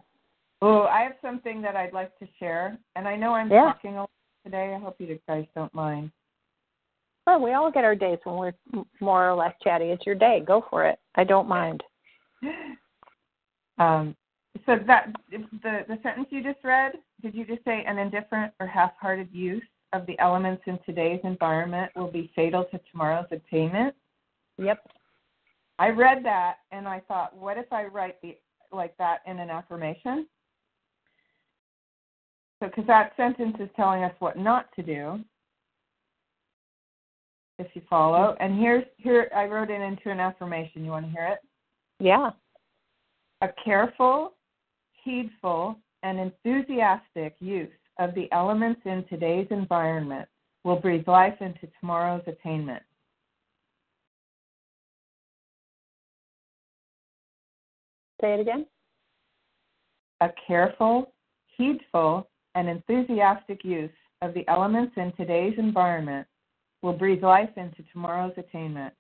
Oh, I have something that I'd like to share, and I know I'm Yeah. talking a lot today. I hope you guys don't mind. Well, we all get our days when we're more or less chatty. It's your day. Go for it. I don't mind. Um, so that the the sentence you just read, did you just say an indifferent or half-hearted use of the elements in today's environment will be fatal to tomorrow's attainment? Yep. I read that and I thought, what if I write the like that in an affirmation? So, because that sentence is telling us what not to do, if you follow. Mm-hmm. And here's here I wrote it into an affirmation. You want to hear it? Yeah. A careful, heedful, and enthusiastic use of the elements in today's environment will breathe life into tomorrow's attainment. Say it again. A careful, heedful, and enthusiastic use of the elements in today's environment will breathe life into tomorrow's attainment.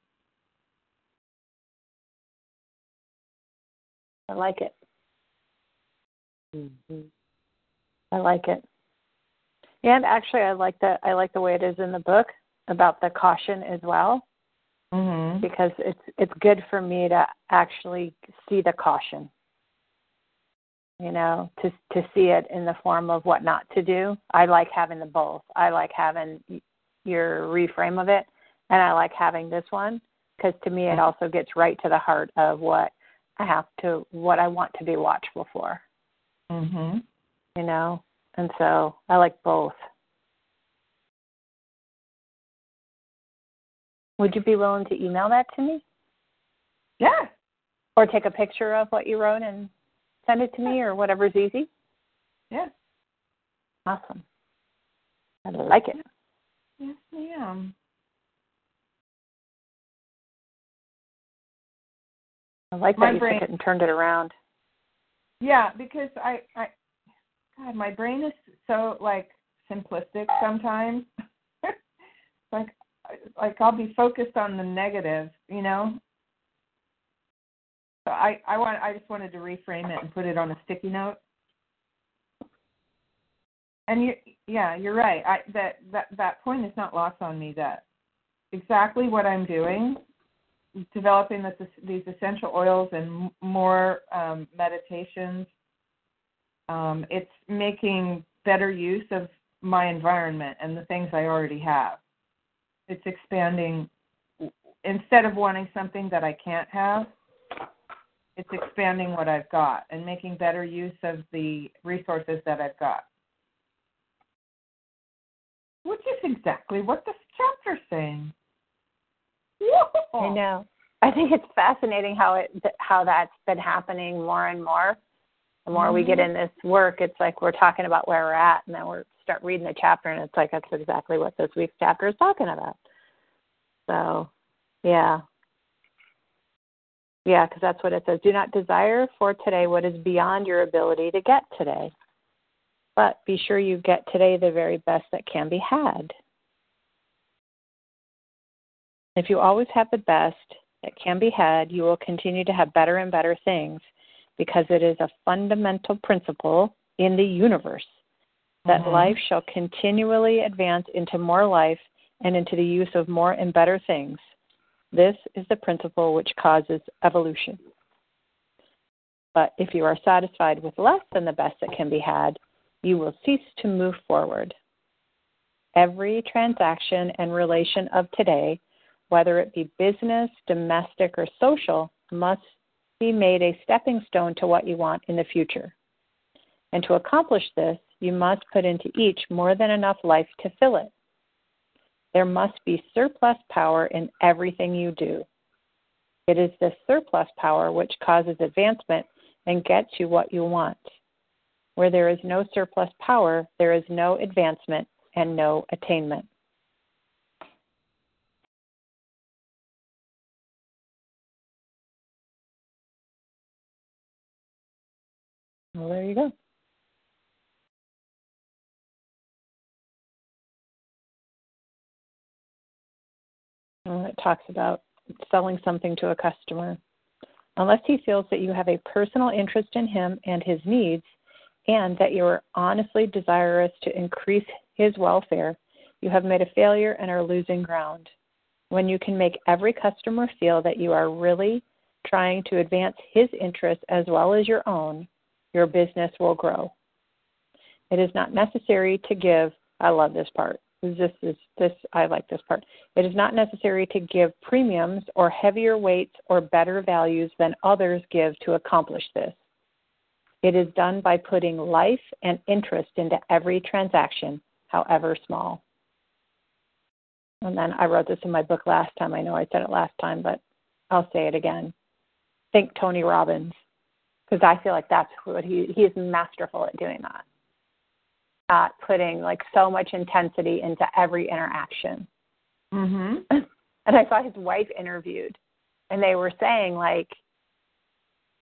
I like it. Mhm. I like it. And actually, I like the I like the way it is in the book about the caution as well, Mm-hmm. because it's it's good for me to actually see the caution. You know, to to see it in the form of what not to do. I like having the both. I like having your reframe of it, and I like having this one because to me it also gets right to the heart of what I have to, what I want to be watchful for. Mm-hmm. You know, and so I like both. Would you be willing to email that to me? Yeah. Or take a picture of what you wrote and send it to me or whatever's easy? Yeah. Awesome. I like it. Yes, ma'am. I like My that you brain- took it and turned it around. Yeah, because I, I, God, my brain is so like simplistic sometimes. like, like I'll be focused on the negative, you know. So I, I want, I just wanted to reframe it and put it on a sticky note. And you, yeah, you're right. I that that that point is not lost on me. That exactly what I'm doing developing this, these essential oils and more um, meditations. Um, it's making better use of my environment and the things I already have. It's expanding. Instead of wanting something that I can't have, it's expanding what I've got and making better use of the resources that I've got. Which is exactly what this chapter's saying. I know. I think it's fascinating how it how that's been happening more and more The more we get mm-hmm. in this work, it's like we're talking about where we're at, and then we start reading the chapter, and it's like that's exactly what this week's chapter is talking about. So, yeah. Yeah, because that's what it says. Do not desire for today what is beyond your ability to get today, but be sure you get today the very best that can be had. If you always have the best that can be had, you will continue to have better and better things because it is a fundamental principle in the universe that Mhm. life shall continually advance into more life and into the use of more and better things. This is the principle which causes evolution. But if you are satisfied with less than the best that can be had, you will cease to move forward. Every transaction and relation of today, whether it be business, domestic, or social, must be made a stepping stone to what you want in the future. And to accomplish this, you must put into each more than enough life to fill it. There must be surplus power in everything you do. It is this surplus power which causes advancement and gets you what you want. Where there is no surplus power, there is no advancement and no attainment. Well, there you go. Uh, it talks about selling something to a customer. Unless he feels that you have a personal interest in him and his needs, and that you are honestly desirous to increase his welfare, you have made a failure and are losing ground. When you can make every customer feel that you are really trying to advance his interests as well as your own, your business will grow. It is not necessary to give, I love this part. This is this I like this part. It is not necessary to give premiums or heavier weights or better values than others give to accomplish this. It is done by putting life and interest into every transaction, however small. And then I wrote this in my book last time. I know I said it last time, but I'll say it again. Think Tony Robbins, because I feel like that's what he he is masterful at doing that. At putting like so much intensity into every interaction. Mhm. And I saw his wife interviewed, and they were saying like,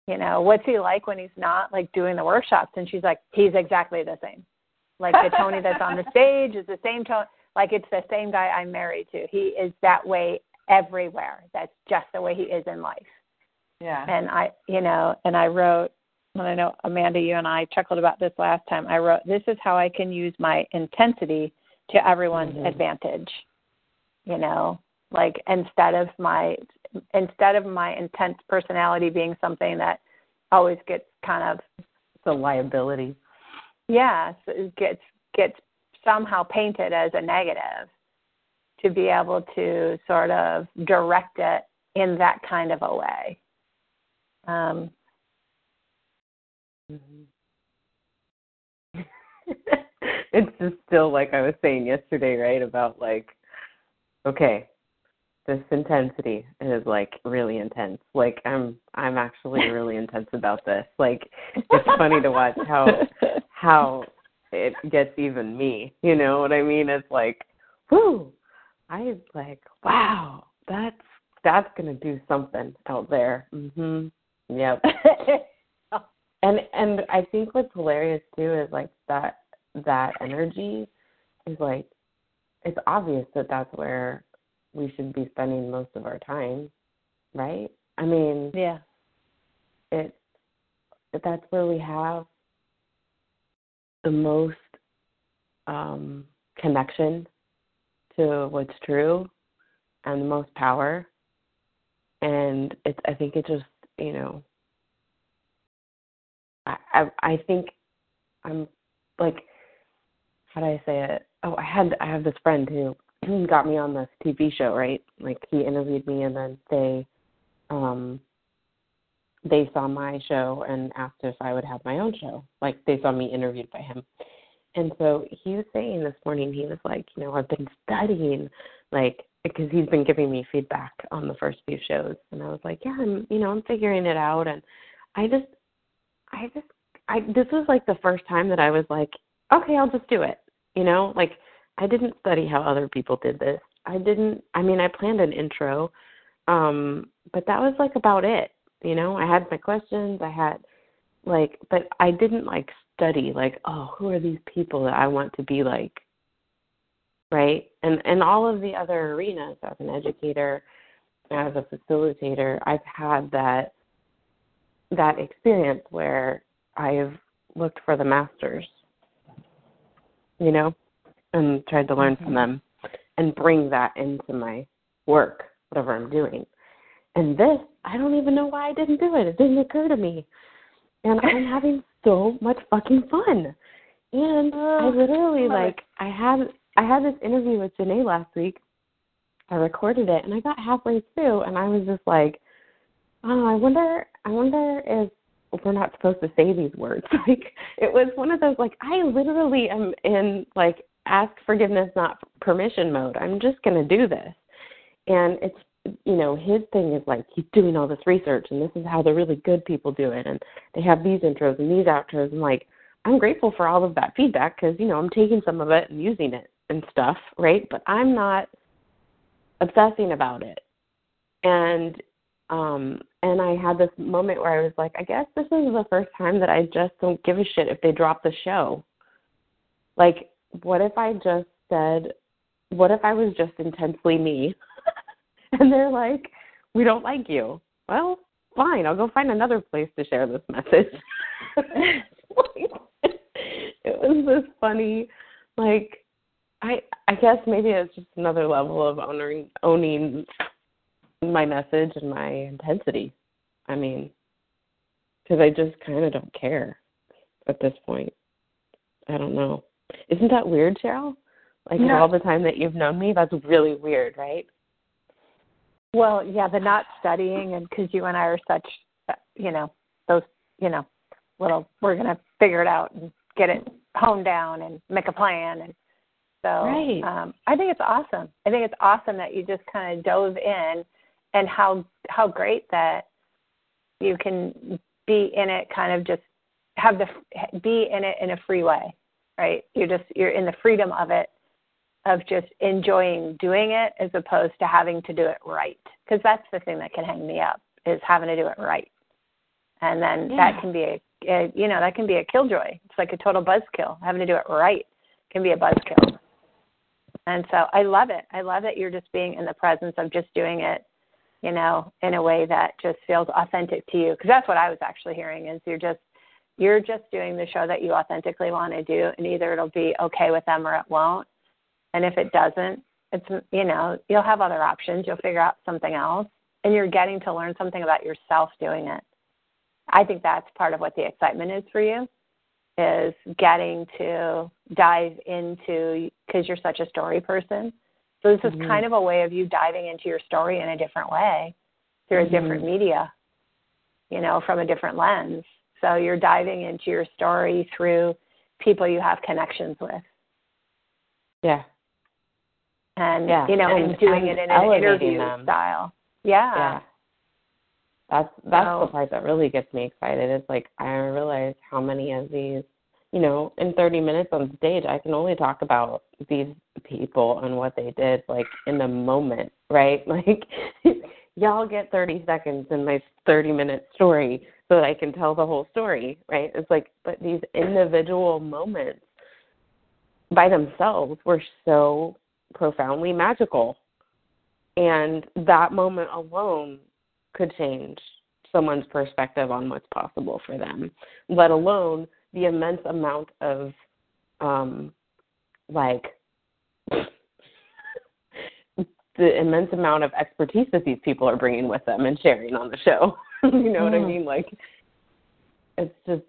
you know, what's he like when he's not like doing the workshops? And she's like, he's exactly the same. Like the Tony that's on the stage is the same tone. Like it's the same guy I'm married to. He is that way everywhere. That's just the way he is in life. Yeah. And I, you know, and I wrote, and I know Amanda, you and I chuckled about this last time. I wrote, this is how I can use my intensity to everyone's Mhm. advantage. You know, like instead of my instead of my intense personality being something that always gets kind of the a liability. yeah, so it gets gets somehow painted as a negative to be able to sort of direct it in that kind of a way. Um, it's just still like I was saying yesterday, right? About like, okay, this intensity is like really intense. Like I'm I'm actually really intense about this. Like it's funny to watch how how it gets even me. You know what I mean? It's like, whoo, I like, wow, that's that's gonna do something out there. Mhm. Yep. And and I think what's hilarious too is like that that energy is like it's obvious that that's where we should be spending most of our time, right? I mean, yeah. it that's where we have the most um connection to what's true and the most power and it's i think it just you know i i, I think i'm like how do i say it oh i had i have this friend who got me on this tv show right like he interviewed me and then they um they saw my show and asked if I would have my own show. Like they saw me interviewed by him. And so he was saying this morning, he was like, you know, I've been studying, like, because he's been giving me feedback on the first few shows. And I was like, yeah, I'm, you know, I'm figuring it out. And I just, I just, I this was like the first time that I was like, okay, I'll just do it. You know, like I didn't study how other people did this. I didn't. I mean, I planned an intro, um, but that was like about it. You know, I had my questions. I had like, but I didn't like study like, oh, who are these people that I want to be like, right? And and all of the other arenas as an educator, as a facilitator, I've had that that experience where I've looked for the masters, you know, and tried to learn from Mm-hmm. them and bring that into my work, whatever I'm doing. And this, I don't even know why I didn't do it. It didn't occur to me. And I'm having so much fucking fun. And I Oh, literally like I had I had this interview with Janae last week. I recorded it and I got halfway through and I was just like, Oh, I wonder I wonder if we're not supposed to say these words. Like it was one of those like I literally am in like ask forgiveness not permission mode. I'm just going to do this. And it's you know, his thing is like he's doing all this research and this is how the really good people do it and they have these intros and these outros and like I'm grateful for all of that feedback cuz you know, I'm taking some of it and using it and stuff, right? But I'm not obsessing about it. And um and I had this moment where I was like, I guess this is the first time that I just don't give a shit if they drop the show. Like, what if I just said, what if I was just intensely me? and they're like, we don't like you. Well, fine, I'll go find another place to share this message. it was this funny, like, I I guess maybe it's just another level of owning owning my message and my intensity. I mean, because I just kind of don't care at this point. I don't know. Isn't that weird, Cheryl? Like No. all the time that you've known me, that's really weird, right? Well, yeah, the not studying, and because you and I are such, uh, you know, those, you know, little, we're gonna figure it out and get it honed down and make a plan, and so Right. um, I think it's awesome. I think it's awesome that you just kind of dove in, and how how great that you can be in it, kind of just have the be in it in a free way, right? You're just you're in the freedom of it of just enjoying doing it as opposed to having to do it right because that's the thing that can hang me up is having to do it right and then Yeah. that can be a, a you know that can be a killjoy it's like a total buzzkill having to do it right can be a buzzkill and so i love it. I love that you're just being in the presence of just doing it you know in a way that just feels authentic to you. Because that's what i was actually hearing is you're just you're just doing the show that you authentically want to do and either it'll be okay with them or it won't. And if it doesn't, it's you know, you'll have other options. You'll figure out something else. And you're getting to learn something about yourself doing it. I think that's part of what the excitement is for you is getting to dive into cuz you're such a story person. So this is Mhm. kind of a way of you diving into your story in a different way through a Mhm. different media. You know, from a different lens. So you're diving into your story through people you have connections with Yeah. and Yeah, you know, and, and- doing and it in an interview them. style. Yeah. Yeah. That's that's So- the part that really gets me excited. It's like I realize how many of these, you know, in 30 minutes on stage, I can only talk about these people and what they did, like in the moment, right? Like, y'all get 30 seconds in my 30 minute story so that I can tell the whole story, right? It's like, but these individual moments by themselves were so profoundly magical. And that moment alone could change someone's perspective on what's possible for them, let alone the immense amount of um like the immense amount of expertise that these people are bringing with them and sharing on the show. you know what I Mm. mean? Like it's just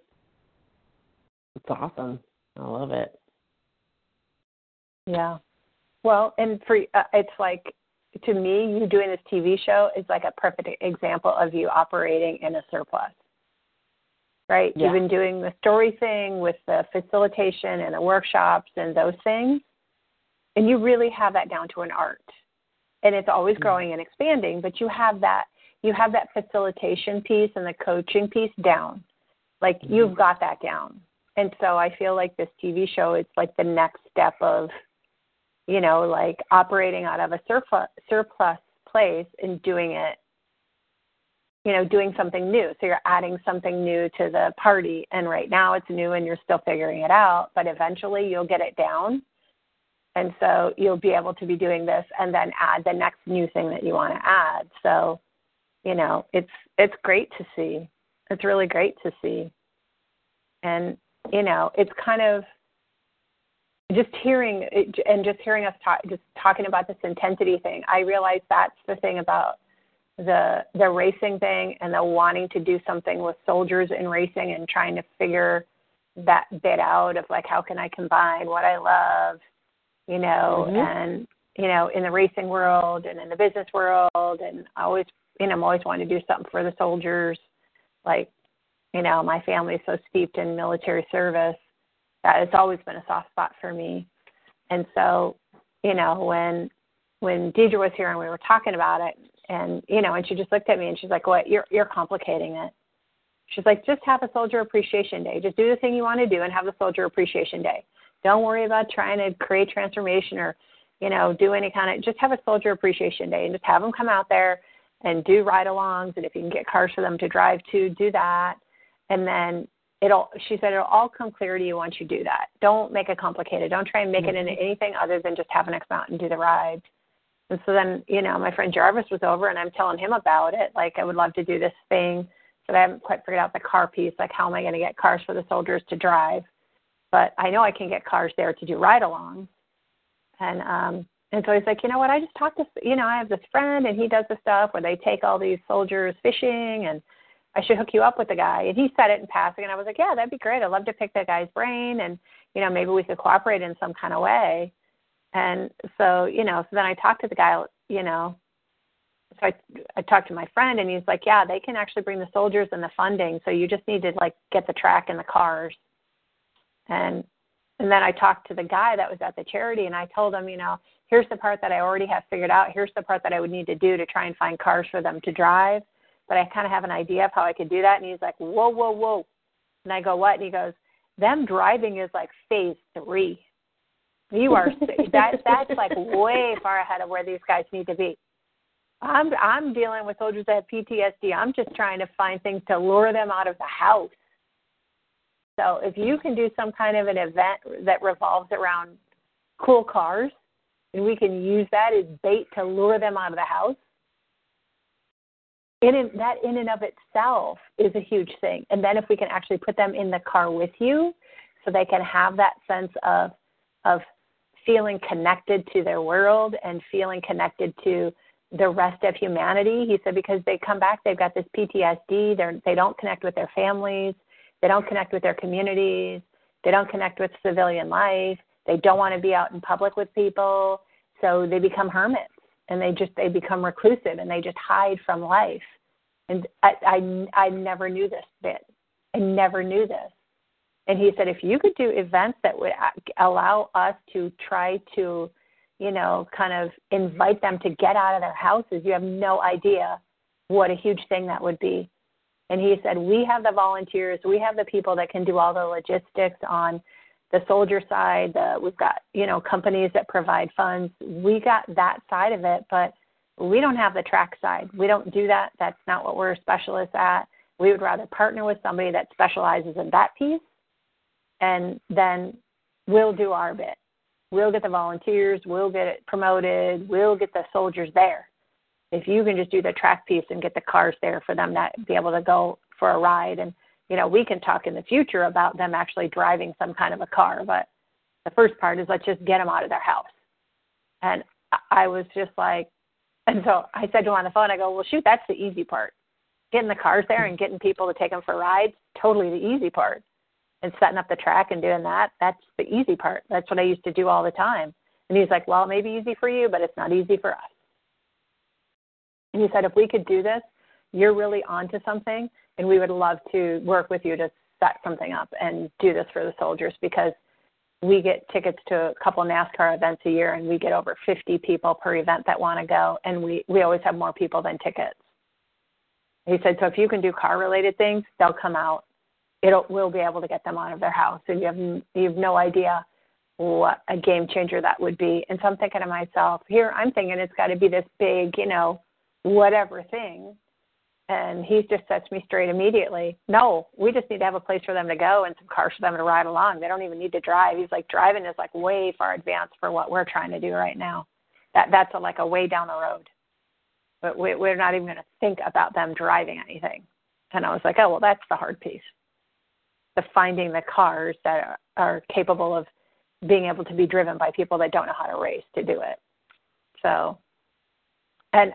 it's awesome. I love it. Yeah. Well, and for uh, it's like to me, you doing this TV show is like a perfect example of you operating in a surplus. Right? Yeah. You've been doing the story thing with the facilitation and the workshops and those things. And you really have that down to an art. And it's always Mhm. growing and expanding, but you have that you have that facilitation piece and the coaching piece down. Like you've got that down. And so I feel like this TV show is like the next step of, you know, like operating out of a surplus surplus place and doing it you know doing something new. So you're adding something new to the party. And right now it's new and you're still figuring it out but eventually you'll get it down. And so you'll be able to be doing this and then add the next new thing that you want to add. So you know it's it's great to see. It's really great to see. And you know it's kind of just hearing and just hearing us talk just talking about this intensity thing i realize that's the thing about the the racing thing and the wanting to do something with soldiers in racing and trying to figure that bit out of like how can I combine what I love, you know, mm-hmm. and you know, in the racing world and in the business world and I always you know, I'm always wanting to do something for the soldiers. Like, you know, my family is so steeped in military service that it's always been a soft spot for me. And so, you know, when when Deidre was here and we were talking about it, and you know, and she just looked at me and she's like, "What? You're you're complicating it." She's like, "Just have a soldier appreciation day. Just do the thing you want to do and have the soldier appreciation day. Don't worry about trying to create transformation or, you know, do any kind of. Just have a soldier appreciation day and just have them come out there and do ride-alongs. And if you can get cars for them to drive to, do that. And then it'll she said it'll all come clear to you once you do that don't make it complicated don't try and make mm-hmm. it into anything other than just have an x out and do the rides and so then, you know, my friend Jarvis was over and I'm telling him about it. Like, I would love to do this thing. But I haven't quite figured out the car piece. Like, how am I going to get cars for the soldiers to drive? But I know I can get cars there to do ride alongs. And, um, and so he's like, you know what? I just talked to, you know, I have this friend and he does the stuff where they take all these soldiers fishing and I should hook you up with the guy. And he said it in passing. And I was like, yeah, that'd be great. I'd love to pick that guy's brain and, you know, maybe we could cooperate in some kind of way. And so, you know, so then I talked to the guy, you know, so I, I talked to my friend and he's like, yeah, they can actually bring the soldiers and the funding. So you just need to like get the track and the cars. And, and then I talked to the guy that was at the charity and I told him, you know, here's the part that I already have figured out. Here's the part that I would need to do to try and find cars for them to drive. But I kind of have an idea of how I could do that. And he's like, whoa, whoa, whoa. And I go, what? And he goes, them driving is like phase three. You are that that's like way far ahead of where these guys need to be. I'm I'm dealing with soldiers that have PTSD. I'm just trying to find things to lure them out of the house. So if you can do some kind of an event that revolves around cool cars, and we can use that as bait to lure them out of the house, in and, that in and of itself is a huge thing. And then if we can actually put them in the car with you, so they can have that sense of of feeling connected to their world and feeling connected to the rest of humanity. He said because they come back, they've got this PTSD. They're, they don't connect with their families. They don't connect with their communities. They don't connect with civilian life. They don't want to be out in public with people. So they become hermits and they just they become reclusive and they just hide from life. And I I, I never knew this bit. I never knew this. And he said, if you could do events that would uh, allow us to try to, you know, kind of invite them to get out of their houses, you have no idea what a huge thing that would be. And he said, we have the volunteers, we have the people that can do all the logistics on the soldier side. The, we've got, you know, companies that provide funds. We got that side of it, but we don't have the track side. We don't do that. That's not what we're specialists at. We would rather partner with somebody that specializes in that piece and then we'll do our bit. We'll get the volunteers, we'll get it promoted, we'll get the soldiers there. If you can just do the track piece and get the cars there for them to be able to go for a ride and you know, we can talk in the future about them actually driving some kind of a car, but the first part is let's just get them out of their house. And I was just like, and so I said to him on the phone, I go, well, shoot, that's the easy part. Getting the cars there and getting people to take them for rides, totally the easy part and setting up the track and doing that, that's the easy part. That's what I used to do all the time. And he's like, Well, it may be easy for you, but it's not easy for us. And he said, If we could do this, you're really onto something, and we would love to work with you to set something up and do this for the soldiers because we get tickets to a couple NASCAR events a year, and we get over 50 people per event that want to go, and we, we always have more people than tickets. He said, So if you can do car related things, they'll come out. It'll we'll be able to get them out of their house. And you have you have no idea what a game changer that would be. And so i'm thinking to myself here i'm thinking it's got to be this big you know whatever thing and he just sets me straight immediately no we just need to have a place for them to go and some cars for them to ride along. They don't even need to drive. He's like driving is like way far advanced for what we're trying to do right now. That that's a, like a way down the road. But we, we're not even going to think about them driving anything. And i was like oh well that's the hard piece. The finding the cars that are, are capable of being able to be driven by people that don't know how to race to do it. So, and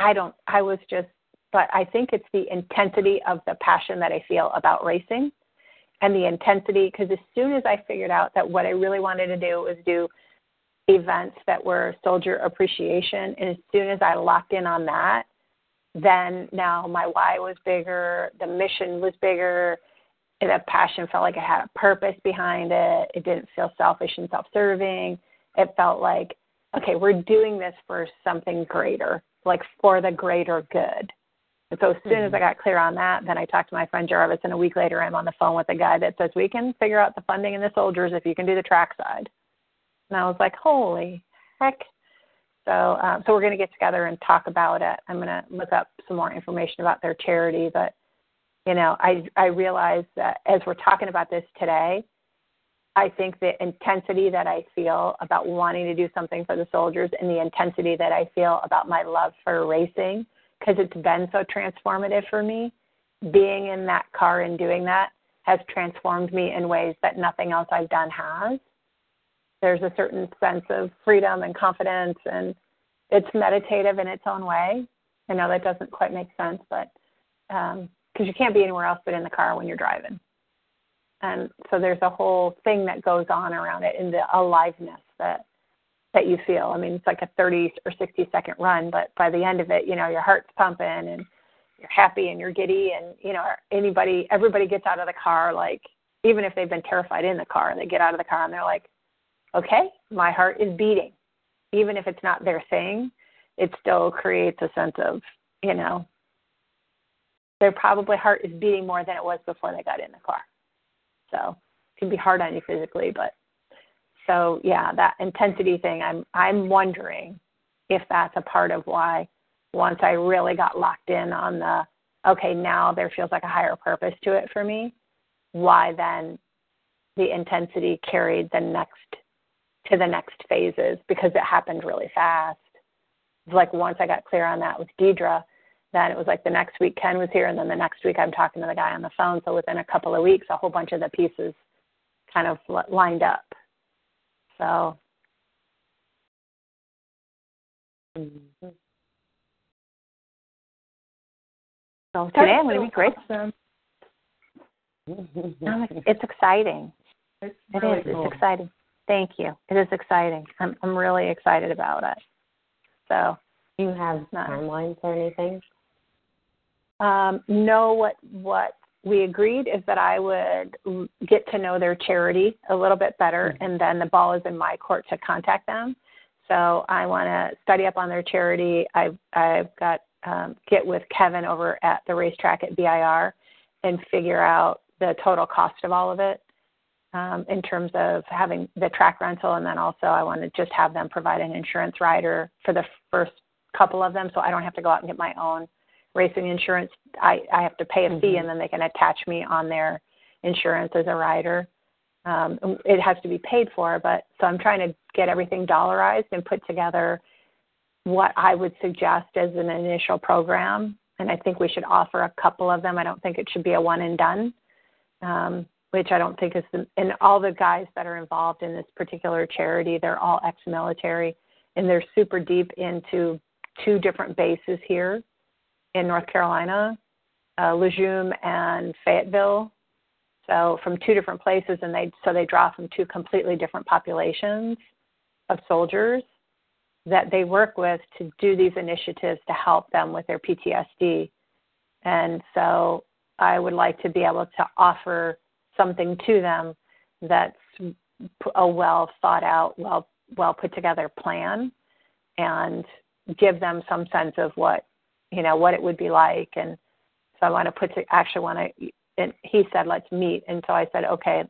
I don't, I was just, but I think it's the intensity of the passion that I feel about racing and the intensity, because as soon as I figured out that what I really wanted to do was do events that were soldier appreciation, and as soon as I locked in on that, then now my why was bigger, the mission was bigger, the passion felt like it had a purpose behind it. It didn't feel selfish and self serving. It felt like, okay, we're doing this for something greater, like for the greater good. And so as soon as I mm-hmm. got clear on that, then I talked to my friend Jarvis, and a week later I'm on the phone with a guy that says we can figure out the funding and the soldiers if you can do the track side. And I was like, holy heck! So, um, so we're going to get together and talk about it. I'm going to look up some more information about their charity, but you know, I I realize that as we're talking about this today, I think the intensity that I feel about wanting to do something for the soldiers and the intensity that I feel about my love for racing, because it's been so transformative for me, being in that car and doing that has transformed me in ways that nothing else I've done has. There's a certain sense of freedom and confidence, and it's meditative in its own way. I know that doesn't quite make sense, but um, because you can't be anywhere else but in the car when you're driving. And so there's a whole thing that goes on around it in the aliveness that that you feel. I mean, it's like a 30 or 60 second run, but by the end of it, you know, your heart's pumping and you're happy and you're giddy and you know, anybody everybody gets out of the car like even if they've been terrified in the car, they get out of the car and they're like, "Okay, my heart is beating." Even if it's not their thing, it still creates a sense of, you know, their probably heart is beating more than it was before they got in the car. So it can be hard on you physically, but so yeah, that intensity thing. I'm I'm wondering if that's a part of why once I really got locked in on the okay, now there feels like a higher purpose to it for me. Why then the intensity carried the next to the next phases because it happened really fast. Like once I got clear on that with Deidre, then it was like the next week Ken was here, and then the next week I'm talking to the guy on the phone. So within a couple of weeks, a whole bunch of the pieces kind of lined up. So. Mm-hmm. So today I'm going to be great. Awesome. it's exciting. It's really it is. Cool. It's exciting. Thank you. It is exciting. I'm I'm really excited about it. So. You have timelines or anything? Um, know what what we agreed is that I would get to know their charity a little bit better, mm-hmm. and then the ball is in my court to contact them. So I want to study up on their charity. I've I've got um, get with Kevin over at the racetrack at BIR and figure out the total cost of all of it um, in terms of having the track rental, and then also I want to just have them provide an insurance rider for the first couple of them, so I don't have to go out and get my own racing insurance, I, I have to pay a fee mm-hmm. and then they can attach me on their insurance as a rider. Um, it has to be paid for, but so I'm trying to get everything dollarized and put together what I would suggest as an initial program. And I think we should offer a couple of them. I don't think it should be a one and done, um, which I don't think is the, and all the guys that are involved in this particular charity, they're all ex military and they're super deep into two different bases here in North Carolina, uh, Lejeune and Fayetteville. So from two different places, and they so they draw from two completely different populations of soldiers that they work with to do these initiatives to help them with their PTSD. And so I would like to be able to offer something to them that's a well thought out, well well put together plan and give them some sense of what you know what it would be like. And so i want to put to actually want to and he said let's meet, and so I said okay,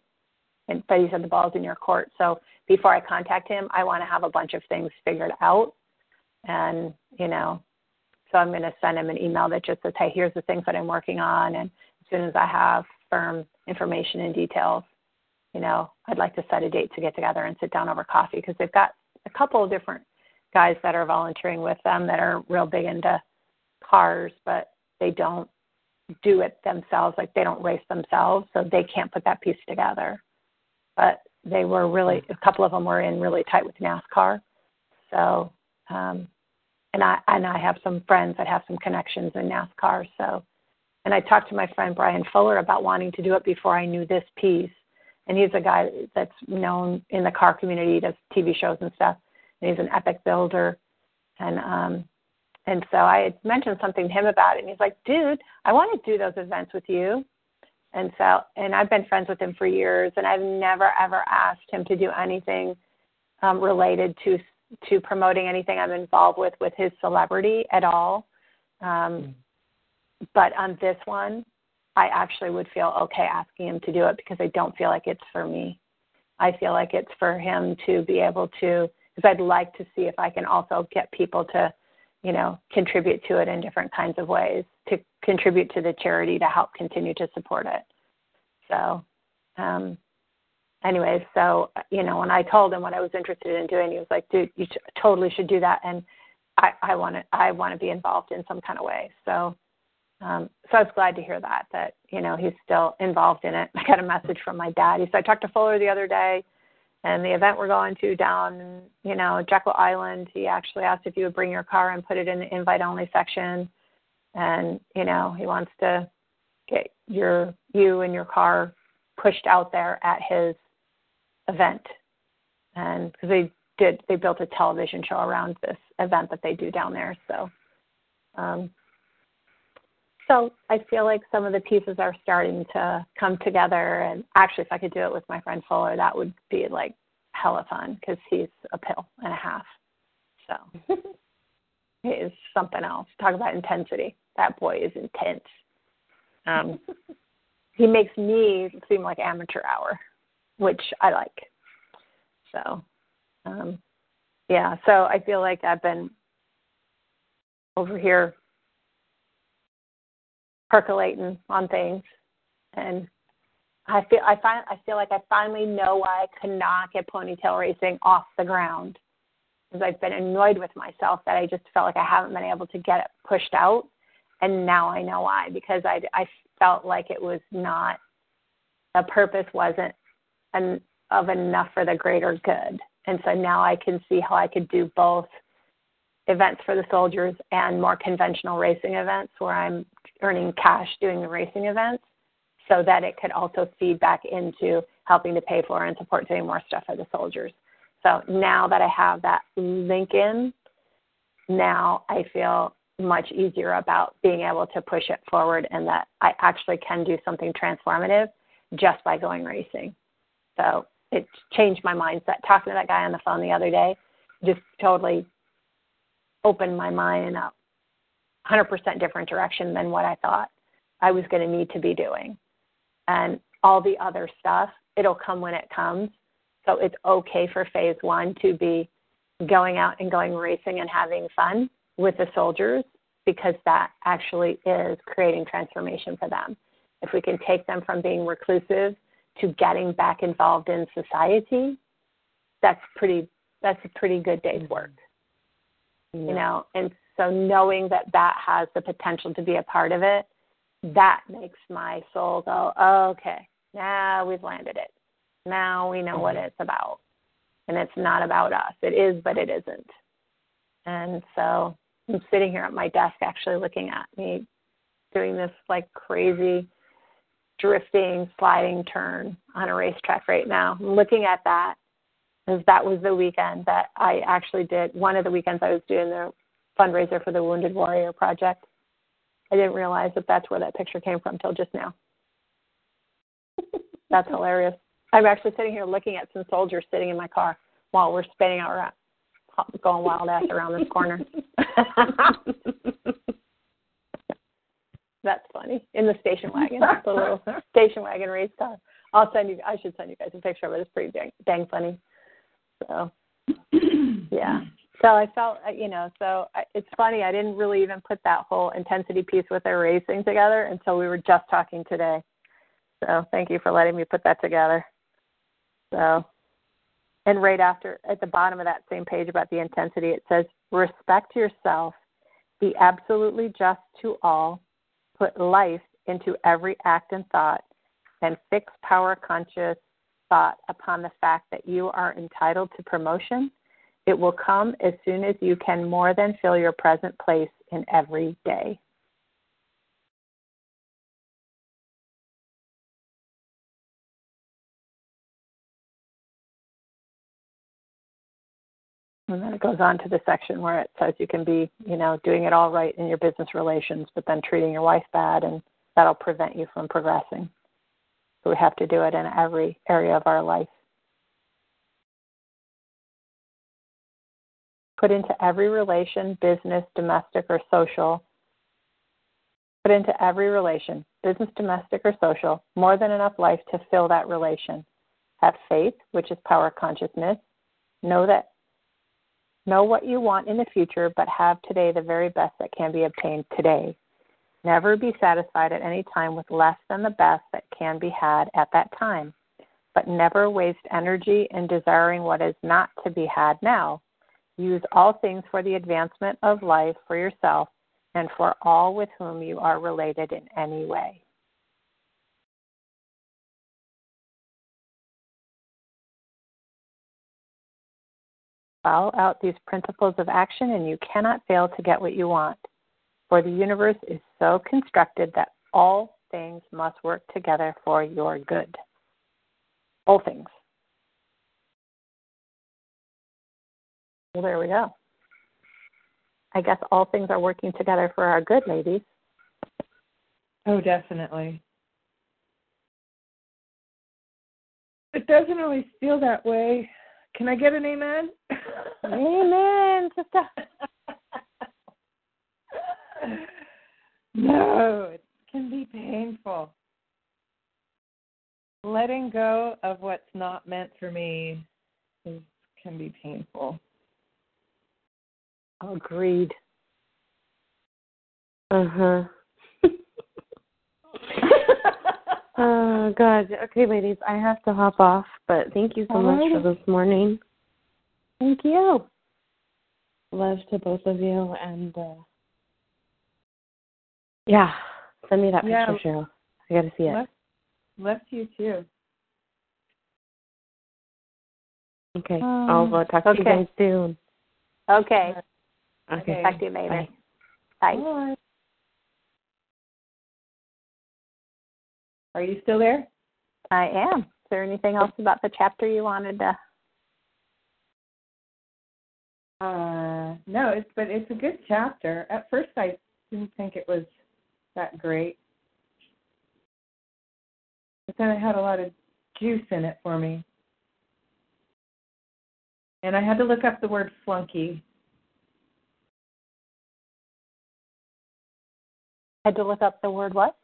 and but he said the ball's in your court. So before I contact him, I want to have a bunch of things figured out, and you know, so I'm going to send him an email that just says hey here's the things that I'm working on, and as soon as I have firm information and details, you know, I'd like to set a date to get together and sit down over coffee because they've got a couple of different guys that are volunteering with them that are real big into cars, but they don't do it themselves. Like they don't race themselves, so they can't put that piece together. But they were really a couple of them were in really tight with NASCAR. So, um, and I and I have some friends that have some connections in NASCAR. So, and I talked to my friend Brian Fuller about wanting to do it before I knew this piece. And he's a guy that's known in the car community, does TV shows and stuff. And he's an epic builder. And um, and so I had mentioned something to him about it, and he's like, "Dude, I want to do those events with you." And so, and I've been friends with him for years, and I've never ever asked him to do anything um, related to to promoting anything I'm involved with with his celebrity at all. Um, but on this one, I actually would feel okay asking him to do it because I don't feel like it's for me. I feel like it's for him to be able to, because I'd like to see if I can also get people to you know, contribute to it in different kinds of ways to contribute to the charity to help continue to support it. So, um, anyways, so you know, when I told him what I was interested in doing, he was like, "Dude, you totally should do that," and I, I want to, I want to be involved in some kind of way. So, um, so I was glad to hear that that you know he's still involved in it. I got a message from my dad. He said I talked to Fuller the other day and the event we're going to down, you know, Jekyll Island, he actually asked if you would bring your car and put it in the invite only section. And, you know, he wants to get your you and your car pushed out there at his event. And because they did they built a television show around this event that they do down there. So um so I feel like some of the pieces are starting to come together. And actually, if I could do it with my friend Fuller, that would be like hella fun because he's a pill and a half. So he is something else. Talk about intensity. That boy is intense. Um, he makes me seem like amateur hour, which I like. So, um, yeah. So I feel like I've been over here percolating on things, and I feel I find I feel like I finally know why I could not get ponytail racing off the ground. Because I've been annoyed with myself that I just felt like I haven't been able to get it pushed out, and now I know why because I I felt like it was not the purpose wasn't an, of enough for the greater good, and so now I can see how I could do both events for the soldiers and more conventional racing events where I'm earning cash doing the racing events so that it could also feed back into helping to pay for and support doing more stuff for the soldiers. So now that I have that link in, now I feel much easier about being able to push it forward and that I actually can do something transformative just by going racing. So it changed my mindset. Talking to that guy on the phone the other day just totally opened my mind in a 100% different direction than what I thought I was going to need to be doing. And all the other stuff, it'll come when it comes. So it's okay for phase one to be going out and going racing and having fun with the soldiers because that actually is creating transformation for them. If we can take them from being reclusive to getting back involved in society, that's pretty that's a pretty good day's work. Yeah. You know, and so knowing that that has the potential to be a part of it, that makes my soul go, oh, okay, now we've landed it. Now we know what mm-hmm. it's about. And it's not about us. It is, but it isn't. And so I'm sitting here at my desk actually looking at me doing this like crazy drifting, sliding turn on a racetrack right now. I'm looking at that because that was the weekend that I actually did one of the weekends I was doing the fundraiser for the Wounded Warrior Project. I didn't realize that that's where that picture came from till just now. that's hilarious. I'm actually sitting here looking at some soldiers sitting in my car while we're spinning out around, going wild ass around this corner. That's funny. In the station wagon, the little station wagon race car. I'll send you. I should send you guys a picture of it. It's pretty dang, dang funny. So, yeah. So I felt, uh, you know, so I, it's funny. I didn't really even put that whole intensity piece with our racing together until we were just talking today. So thank you for letting me put that together. So, and right after, at the bottom of that same page about the intensity, it says, respect yourself, be absolutely just to all, put life into every act and thought, and fix power conscious thought upon the fact that you are entitled to promotion. It will come as soon as you can more than fill your present place in every day. And then it goes on to the section where it says you can be, you know, doing it all right in your business relations, but then treating your wife bad, and that'll prevent you from progressing. We have to do it in every area of our life. Put into every relation, business, domestic, or social. Put into every relation, business, domestic, or social, more than enough life to fill that relation. Have faith, which is power consciousness. Know that Know what you want in the future, but have today the very best that can be obtained today. Never be satisfied at any time with less than the best that can be had at that time, but never waste energy in desiring what is not to be had now. Use all things for the advancement of life for yourself and for all with whom you are related in any way. Follow out these principles of action, and you cannot fail to get what you want. For the universe is so constructed that all things must work together for your good. All things. Well, there we go. I guess all things are working together for our good, ladies. Oh, definitely. It doesn't always feel that way can I get an amen? amen, sister. no, it can be painful. Letting go of what's not meant for me is, can be painful. Agreed. Uh huh. Oh God. Okay, ladies, I have to hop off, but thank you so All much right. for this morning. Thank you. Love to both of you, and uh yeah, send me that yeah. picture, Cheryl. I got to see it. Love, love to you too. Okay, um, I'll uh, talk to you guys soon. Okay. Okay. Talk to you later. Bye. Bye. Bye. Are you still there? I am. Is there anything else about the chapter you wanted to? Uh, no, it's but it's a good chapter. At first, I didn't think it was that great, but then it had a lot of juice in it for me. And I had to look up the word flunky. Had to look up the word what?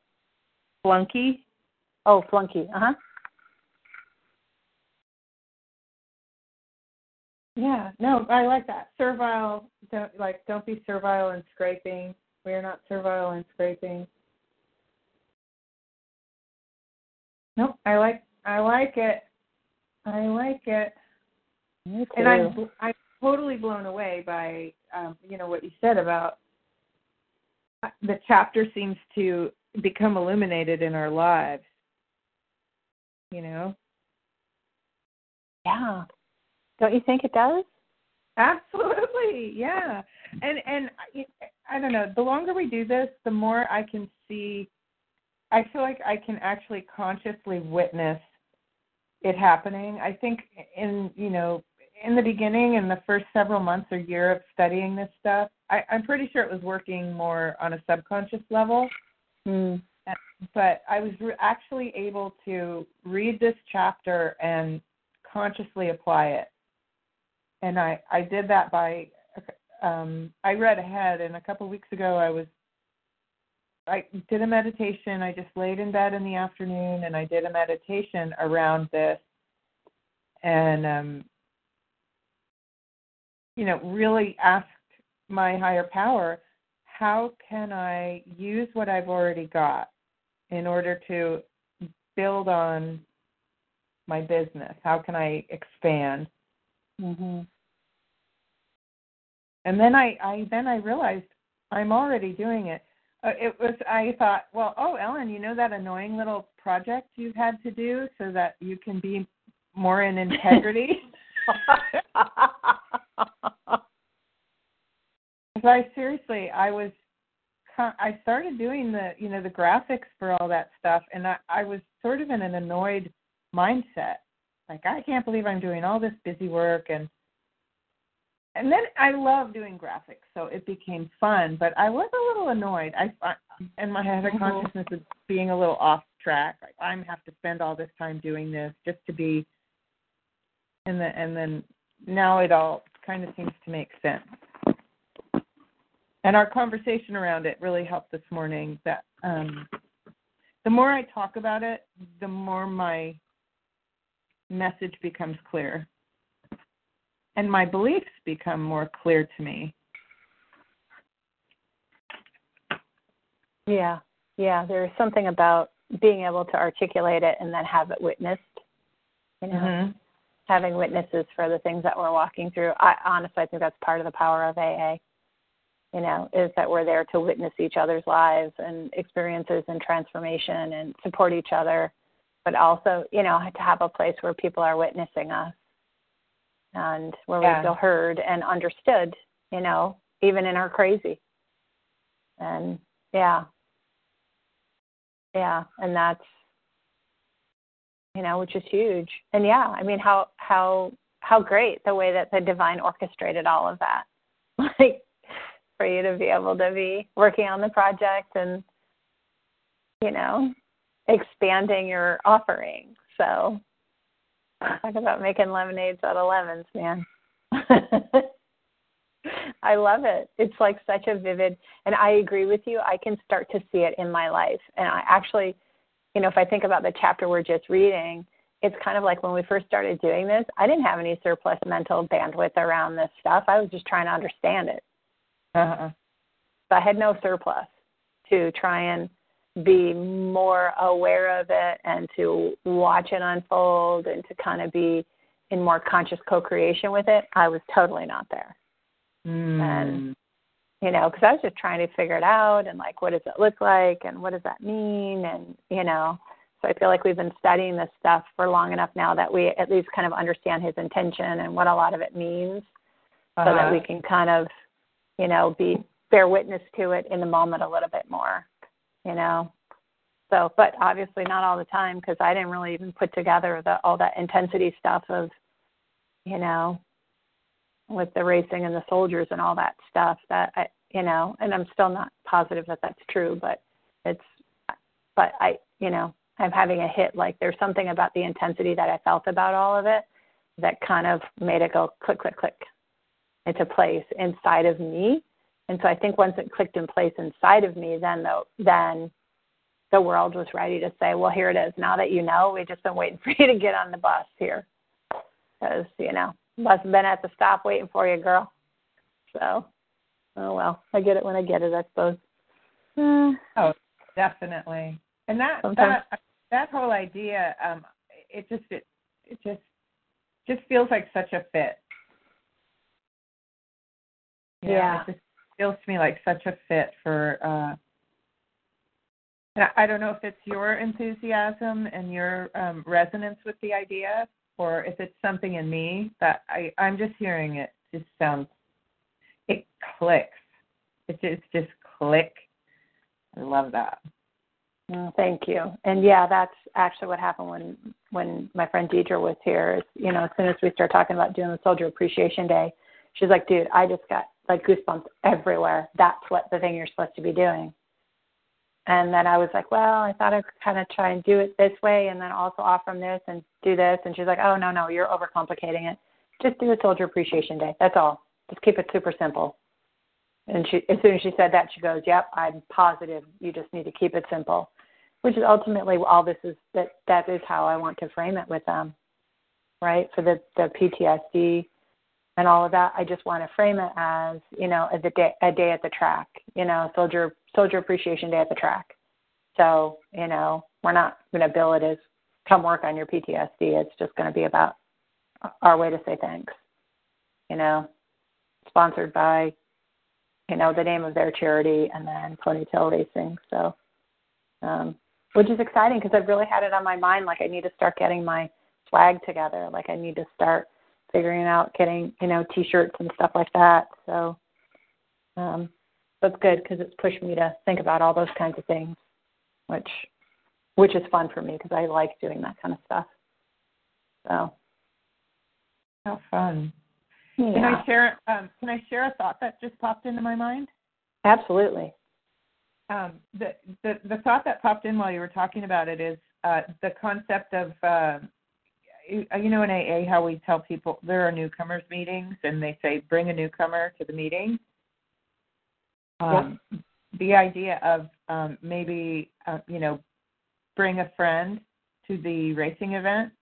Flunky. Oh, flunky. Uh huh. Yeah, no, I like that. Servile, don't like, don't be servile and scraping. We are not servile and scraping. Nope, I like, I like it. I like it. And I'm, I'm totally blown away by, um, you know, what you said about uh, the chapter seems to become illuminated in our lives you know? Yeah. Don't you think it does? Absolutely. Yeah. And and I don't know, the longer we do this, the more I can see I feel like I can actually consciously witness it happening. I think in, you know, in the beginning in the first several months or year of studying this stuff, I, I'm pretty sure it was working more on a subconscious level. Mm but I was re- actually able to read this chapter and consciously apply it. And I, I did that by, um, I read ahead, and a couple weeks ago I was I did a meditation. I just laid in bed in the afternoon and I did a meditation around this and um you know, really asked my higher power, how can I use what I've already got in order to build on my business? How can I expand? Mm-hmm. And then I, I then I realized I'm already doing it. Uh, it was I thought, well, oh Ellen, you know that annoying little project you've had to do so that you can be more in integrity. So I seriously, I was, I started doing the, you know, the graphics for all that stuff, and I, I was sort of in an annoyed mindset, like I can't believe I'm doing all this busy work, and and then I love doing graphics, so it became fun. But I was a little annoyed. I, I and my had a Mhm. consciousness of being a little off track. Like I have to spend all this time doing this just to be, and then and then now it all kind of seems to make sense. And our conversation around it really helped this morning. That um, the more I talk about it, the more my message becomes clear, and my beliefs become more clear to me. Yeah, yeah. There's something about being able to articulate it and then have it witnessed. You know, Mhm. having witnesses for the things that we're walking through. I honestly, I think that's part of the power of AA. You know, is that we're there to witness each other's lives and experiences and transformation and support each other, but also, you know, to have a place where people are witnessing us and where Yeah. we feel heard and understood. You know, even in our crazy. And yeah, yeah, and that's you know, which is huge. And yeah, I mean, how how how great the way that the divine orchestrated all of that, like for you to be able to be working on the project and you know expanding your offering. So talk about making lemonades out of lemons, man. I love it. It's like such a vivid, and I agree with you. I can start to see it in my life. And I actually, you know, if I think about the chapter we're just reading, it's kind of like when we first started doing this, I didn't have any surplus mental bandwidth around this stuff. I was just trying to understand it. Uh-huh. So I had no surplus to try and be more aware of it and to watch it unfold and to kind of be in more conscious co creation with it. I was totally not there. Mm. you know, because I was just trying to figure it out and like, what does it look like and what does that mean? And, you know, so I feel like we've been studying this stuff for long enough now that we at least kind of understand his intention and what a lot of it means so that Uh-huh. we can kind of, you know, be bear witness to it in the moment a little bit more, you know. So, but obviously not all the time because I didn't really even put together the all that intensity stuff of, you know, with the racing and the soldiers and all that stuff that I, you know, and I'm still not positive that that's true, but it's, but I, you know, I'm having a hit. Like there's something about the intensity that I felt about all of it that kind of made it go click, click, click into place inside of me. And so I think once it clicked in place inside of me, then the then the world was ready to say, well, here it is. Now that you know, we've just been waiting for you to get on the bus here, because you know, bus been at the stop waiting for you, girl. So, oh well, I get it when I get it, I suppose. Uh, Oh, definitely. And that Sometimes- that that whole idea, um, it just it it just just feels like such a fit. You Yeah. Just feels to me like such a fit for. uh I don't know if it's your enthusiasm and your um, resonance with the idea, or if it's something in me that I I'm just hearing it. Just sounds, it clicks. It just just click. I love that. thank you. And yeah, that's actually what happened when when my friend Deidre was here. You know, as soon as we started talking about doing the Soldier Appreciation Day, she's like, "Dude, I just got like goosebumps everywhere. That's what the thing you're supposed to be doing." And then I was like, well, I thought I could kind of try and do it this way and then also off from this and do this. And she's like, oh, no, no, you're overcomplicating it. Just do a Soldier Appreciation Day. That's all. Just keep it super simple. And she, as soon as she said that, she goes, "Yep, I'm positive. You just need to keep it simple," which is ultimately all this is. That that is how I want to frame it with them, right? For the the PTSD and all of that, I just want to frame it as you know, a day a day at the track. You know, soldier soldier appreciation day at the track. So you know, we're not going to bill it as come work on your PTSD. It's just going to be about our way to say thanks. You know, sponsored by you know, the name of their charity and then Ponytail Racing. So, um, which is exciting because I've really had it on my mind. Like I need to start getting my swag together. Like I need to start figuring out getting, you know, t-shirts and stuff like that. So, um, that's good because it's pushed me to think about all those kinds of things, which, which is fun for me because I like doing that kind of stuff. So, how fun! Yeah. Can I share? Um, can I share a thought that just popped into my mind? Absolutely. Um, the, the the thought that popped in while you were talking about it is uh, the concept of uh, you know in AA how we tell people there are newcomers meetings and they say bring a newcomer to the meeting. Um, yep. The idea of um, maybe uh, you know bring a friend to the racing event,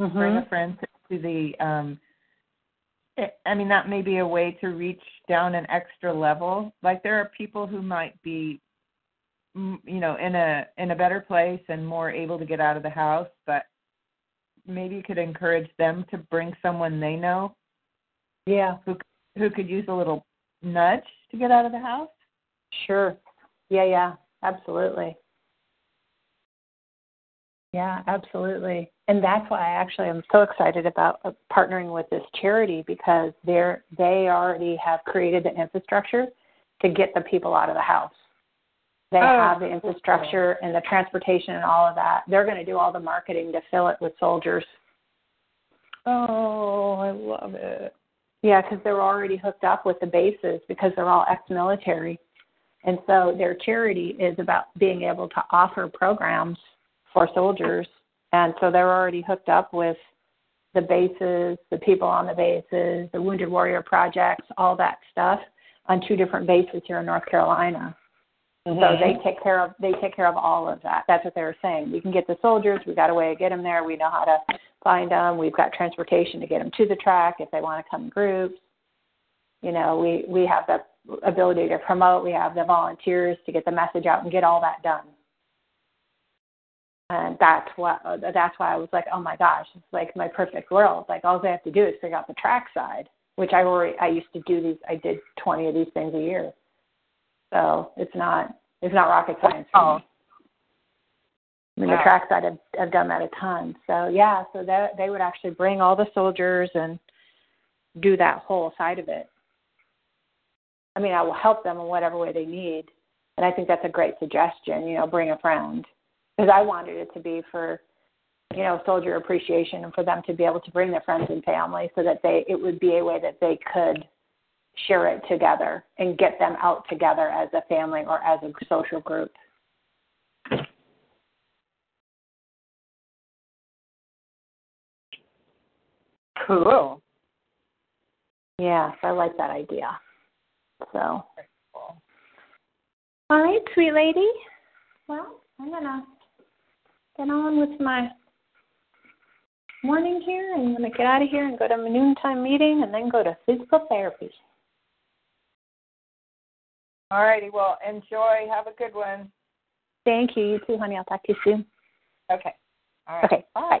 mm-hmm. bring a friend to the um, I mean, that may be a way to reach down an extra level. Like there are people who might be, you know, in a in a better place and more able to get out of the house, but maybe you could encourage them to bring someone they know. Yeah. Who who could use a little nudge to get out of the house? Sure. Yeah, yeah, absolutely. Yeah, absolutely. And that's why I actually am so excited about uh, partnering with this charity because they're they already have created the infrastructure to get the people out of the house. They oh, have the infrastructure and the transportation and all of that. They're going to do all the marketing to fill it with soldiers. Oh, I love it. Yeah, because they're already hooked up with the bases because they're all ex-military, and so their charity is about being able to offer programs for soldiers. And so they're already hooked up with the bases, the people on the bases, the Wounded Warrior projects, all that stuff on two different bases here in North Carolina. Mm-hmm. So they take care of they take care of all of that. That's what they were saying. We can get the soldiers. We got a way to get them there. We know how to find them. We've got transportation to get them to the track if they want to come in groups. You know, we we have the ability to promote. We have the volunteers to get the message out and get all that done and that's what that's why I was like, oh my gosh, it's like my perfect world. Like all I have to do is figure out the track side, which I already I used to do these. I did 20 of these things a year, so it's not it's not rocket science. For me. Oh. I mean, wow. the track side, I've, I've done that a ton. So yeah, so that they would actually bring all the soldiers and do that whole side of it. I mean, I will help them in whatever way they need, and I think that's a great suggestion. You know, bring a friend because I wanted it to be for you know soldier appreciation and for them to be able to bring their friends and family so that they it would be a way that they could share it together and get them out together as a family or as a social group. Cool. Yeah, I like that idea. So. All right, sweet lady. Well, I'm gonna get on with my morning here and I'm going to get out of here and go to my noontime meeting and then go to physical therapy. All righty. Well, enjoy. Have a good one. Thank you. You too, honey. I'll talk to you soon. Okay. All right. Okay. Bye.